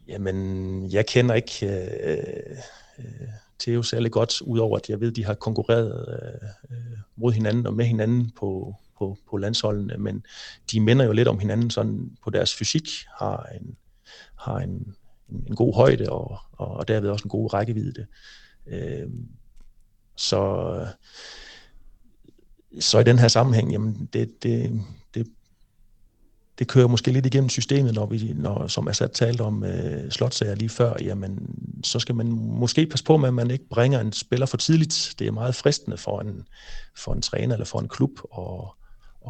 Jamen, jeg kender ikke øh, øh, Theo særlig godt, udover at jeg ved, at de har konkurreret øh, mod hinanden og med hinanden på, på, på landsholdene, men de minder jo lidt om hinanden sådan på deres fysik, har en, har en, en, en god højde og, og, og derved også en god rækkevidde. Øh, så, så i den her sammenhæng, jamen det, det, det, kører måske lidt igennem systemet, når vi, når, som Assad talte om øh, slotsager lige før, jamen, så skal man måske passe på med, at man ikke bringer en spiller for tidligt. Det er meget fristende for en, for en træner eller for en klub at,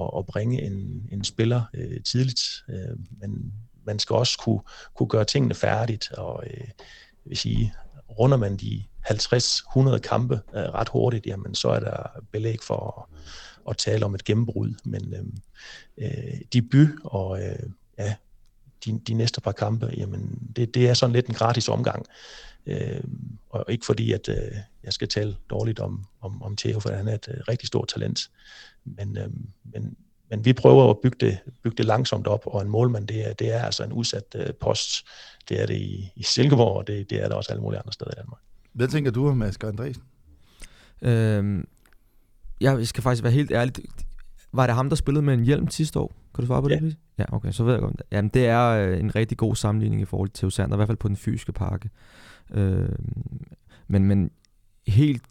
at, at bringe en, en spiller øh, tidligt, øh, men man skal også kunne, kunne gøre tingene færdigt, og øh, vil sige, runder man de 50-100 kampe øh, ret hurtigt, jamen så er der belæg for at, tale om et gennembrud. Men øh, øh, debut og øh, ja, de, de næste par kampe, jamen det, det er sådan lidt en gratis omgang. Øh, og ikke fordi, at øh, jeg skal tale dårligt om, om, om Theo, for han er et øh, rigtig stort talent. Men, øh, men, men vi prøver at bygge det, bygge det langsomt op, og en målmand, det er, det er altså en udsat øh, post. Det er det i, i Silkeborg, og det, det er det også alle mulige andre steder i Danmark. Hvad tænker du om Asger Andresen? Øhm, jeg skal faktisk være helt ærlig. Var det ham, der spillede med en hjelm sidste år? Kan du svare på ja. det? Ja, okay, så ved jeg godt. Jamen, det er øh, en rigtig god sammenligning i forhold til Theo Sander, i hvert fald på den fysiske pakke. Øh, men, men helt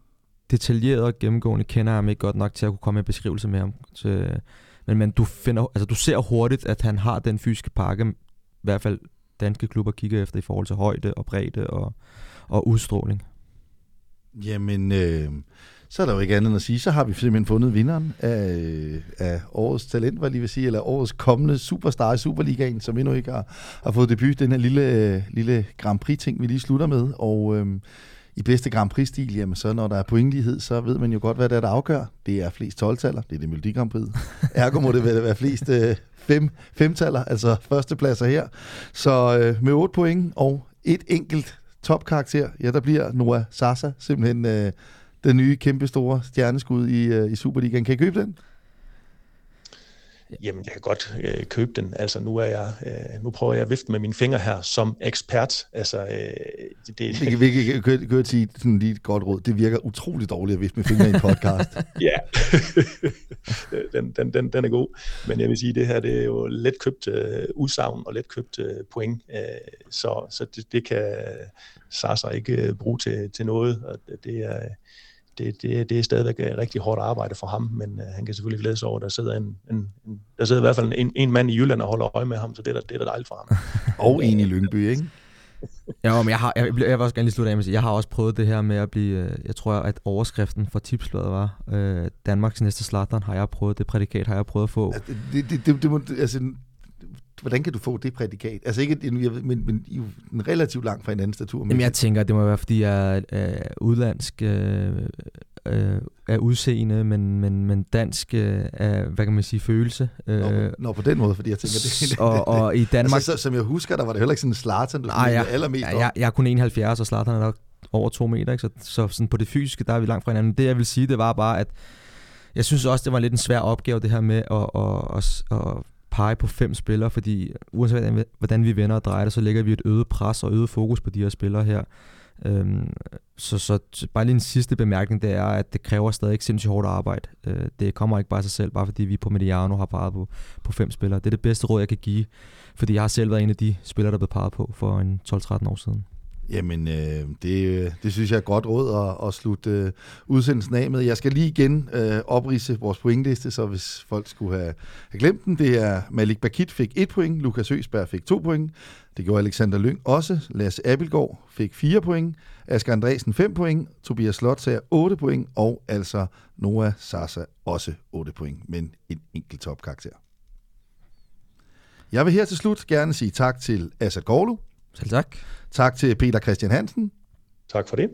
detaljeret og gennemgående kender jeg ham ikke godt nok til at kunne komme med beskrivelse med ham. Til, men, men du, finder, altså, du ser hurtigt, at han har den fysiske pakke, i hvert fald danske klubber kigger efter i forhold til højde og bredde og, og udstråling. Jamen, øh, så er der jo ikke andet end at sige, så har vi simpelthen fundet vinderen af, af årets talent, hvad lige vil sige, eller årets kommende superstar i Superligaen, som endnu ikke har, har fået debut, den her lille, lille Grand Prix-ting, vi lige slutter med, og øhm, i bedste Grand Prix-stil, jamen så når der er pointlighed, så ved man jo godt, hvad det er, der afgør. Det er flest 12-taller, det er det Melodi Grand Prix. Ergo må det være flest øh, fem, femtaller, altså førstepladser her. Så øh, med 8 point og et enkelt topkarakter, ja, der bliver Noah Sasa simpelthen øh, den nye kæmpe store stjerneskud i, øh, i Superligaen. Kan I købe den? Jamen, jeg kan godt øh, købe den. Altså, nu er jeg, øh, nu prøver jeg at vifte med mine fingre her som ekspert. Altså, øh, det, det, det, vi kan, kan, kan sige sådan lige et godt råd. Det virker utroligt dårligt at vifte med fingre i en podcast. [laughs] ja, [laughs] den, den, den, den er god. Men jeg vil sige, det her det er jo let købt øh, udsagn og let købt øh, point. Øh, så så det, det kan Sasa ikke øh, bruge til, til noget. Og det er det, det, det er stadigvæk rigtig hårdt arbejde for ham, men uh, han kan selvfølgelig glæde sig over, at der sidder, en, en, en, der sidder i hvert fald en, en mand i Jylland og holder øje med ham, så det er da, det er da dejligt for ham. [laughs] og en i Lyngby, ikke? Ja, men jeg har, jeg, jeg vil også gerne lige slutte af med at sige, jeg har også prøvet det her med at blive, øh, jeg tror, at overskriften for tipsbladet var, øh, Danmarks næste slatteren har jeg prøvet, det prædikat har jeg prøvet at få. Det, det, det, det må, altså, hvordan kan du få det prædikat? Altså ikke, men, men I er relativt langt fra en anden statur. Jamen jeg tænker, det må være, fordi jeg er øh, udlandsk øh, øh, af udseende, men, men, men dansk øh, af, hvad kan man sige, følelse. Øh, nå, nå, på den måde, fordi jeg tænker, det, og, og i [laughs] Danmark... Altså, så, som jeg husker, der var det heller ikke sådan en Zlatan, du nej, jeg, allermest ja, jeg, jeg er kun 71, og Zlatan er nok over to meter, ikke? så, så sådan på det fysiske, der er vi langt fra hinanden. Det jeg vil sige, det var bare, at jeg synes også, det var lidt en svær opgave, det her med at, at, at, at pege på fem spillere, fordi uanset hvordan vi vender og drejer det, så lægger vi et øget pres og øget fokus på de her spillere her. Øhm, så, så bare lige en sidste bemærkning, det er, at det kræver stadig ikke sindssygt hårdt arbejde. Øh, det kommer ikke bare af sig selv, bare fordi vi på Mediano har peget på, på fem spillere. Det er det bedste råd, jeg kan give, fordi jeg har selv været en af de spillere, der blev peget på for en 12-13 år siden. Jamen, øh, det, det synes jeg er godt råd at, at slutte øh, udsendelsen af med. Jeg skal lige igen øh, oprise vores pointliste, så hvis folk skulle have, have glemt den, det er Malik Bakit fik 1 point, Lukas Høsberg fik 2 point, det gjorde Alexander Lyng også, Lasse Abelgaard fik 4 point, Asger Andresen 5 point, Tobias Slotsager 8 point, og altså Noah Sasa også 8 point, men en enkelt topkarakter. Jeg vil her til slut gerne sige tak til Asa Gorlu. Selv tak. Tak til Peter Christian Hansen. Tak for det.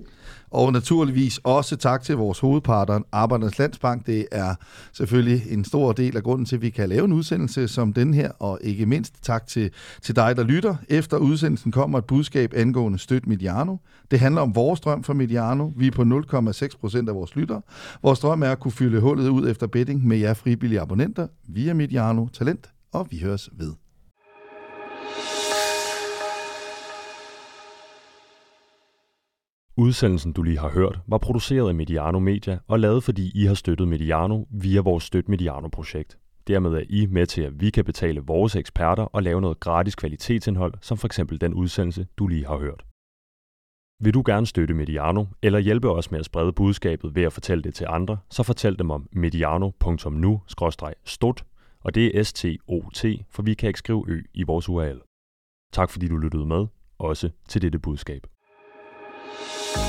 Og naturligvis også tak til vores hovedpartner, Arbejdernes Landsbank. Det er selvfølgelig en stor del af grunden til, at vi kan lave en udsendelse som den her, og ikke mindst tak til, til dig, der lytter. Efter udsendelsen kommer et budskab angående Støt Mediano. Det handler om vores drøm for Mediano. Vi er på 0,6 procent af vores lyttere. Vores drøm er at kunne fylde hullet ud efter betting med jer frivillige abonnenter via Mediano Talent, og vi høres ved. Udsendelsen, du lige har hørt, var produceret af Mediano Media og lavet, fordi I har støttet Mediano via vores Støt Mediano-projekt. Dermed er I med til, at vi kan betale vores eksperter og lave noget gratis kvalitetsindhold, som for eksempel den udsendelse, du lige har hørt. Vil du gerne støtte Mediano, eller hjælpe os med at sprede budskabet ved at fortælle det til andre, så fortæl dem om mediano.nu-stut, og det er S-T-O-T, for vi kan ikke skrive ø i vores URL. Tak fordi du lyttede med, også til dette budskab. Thank you.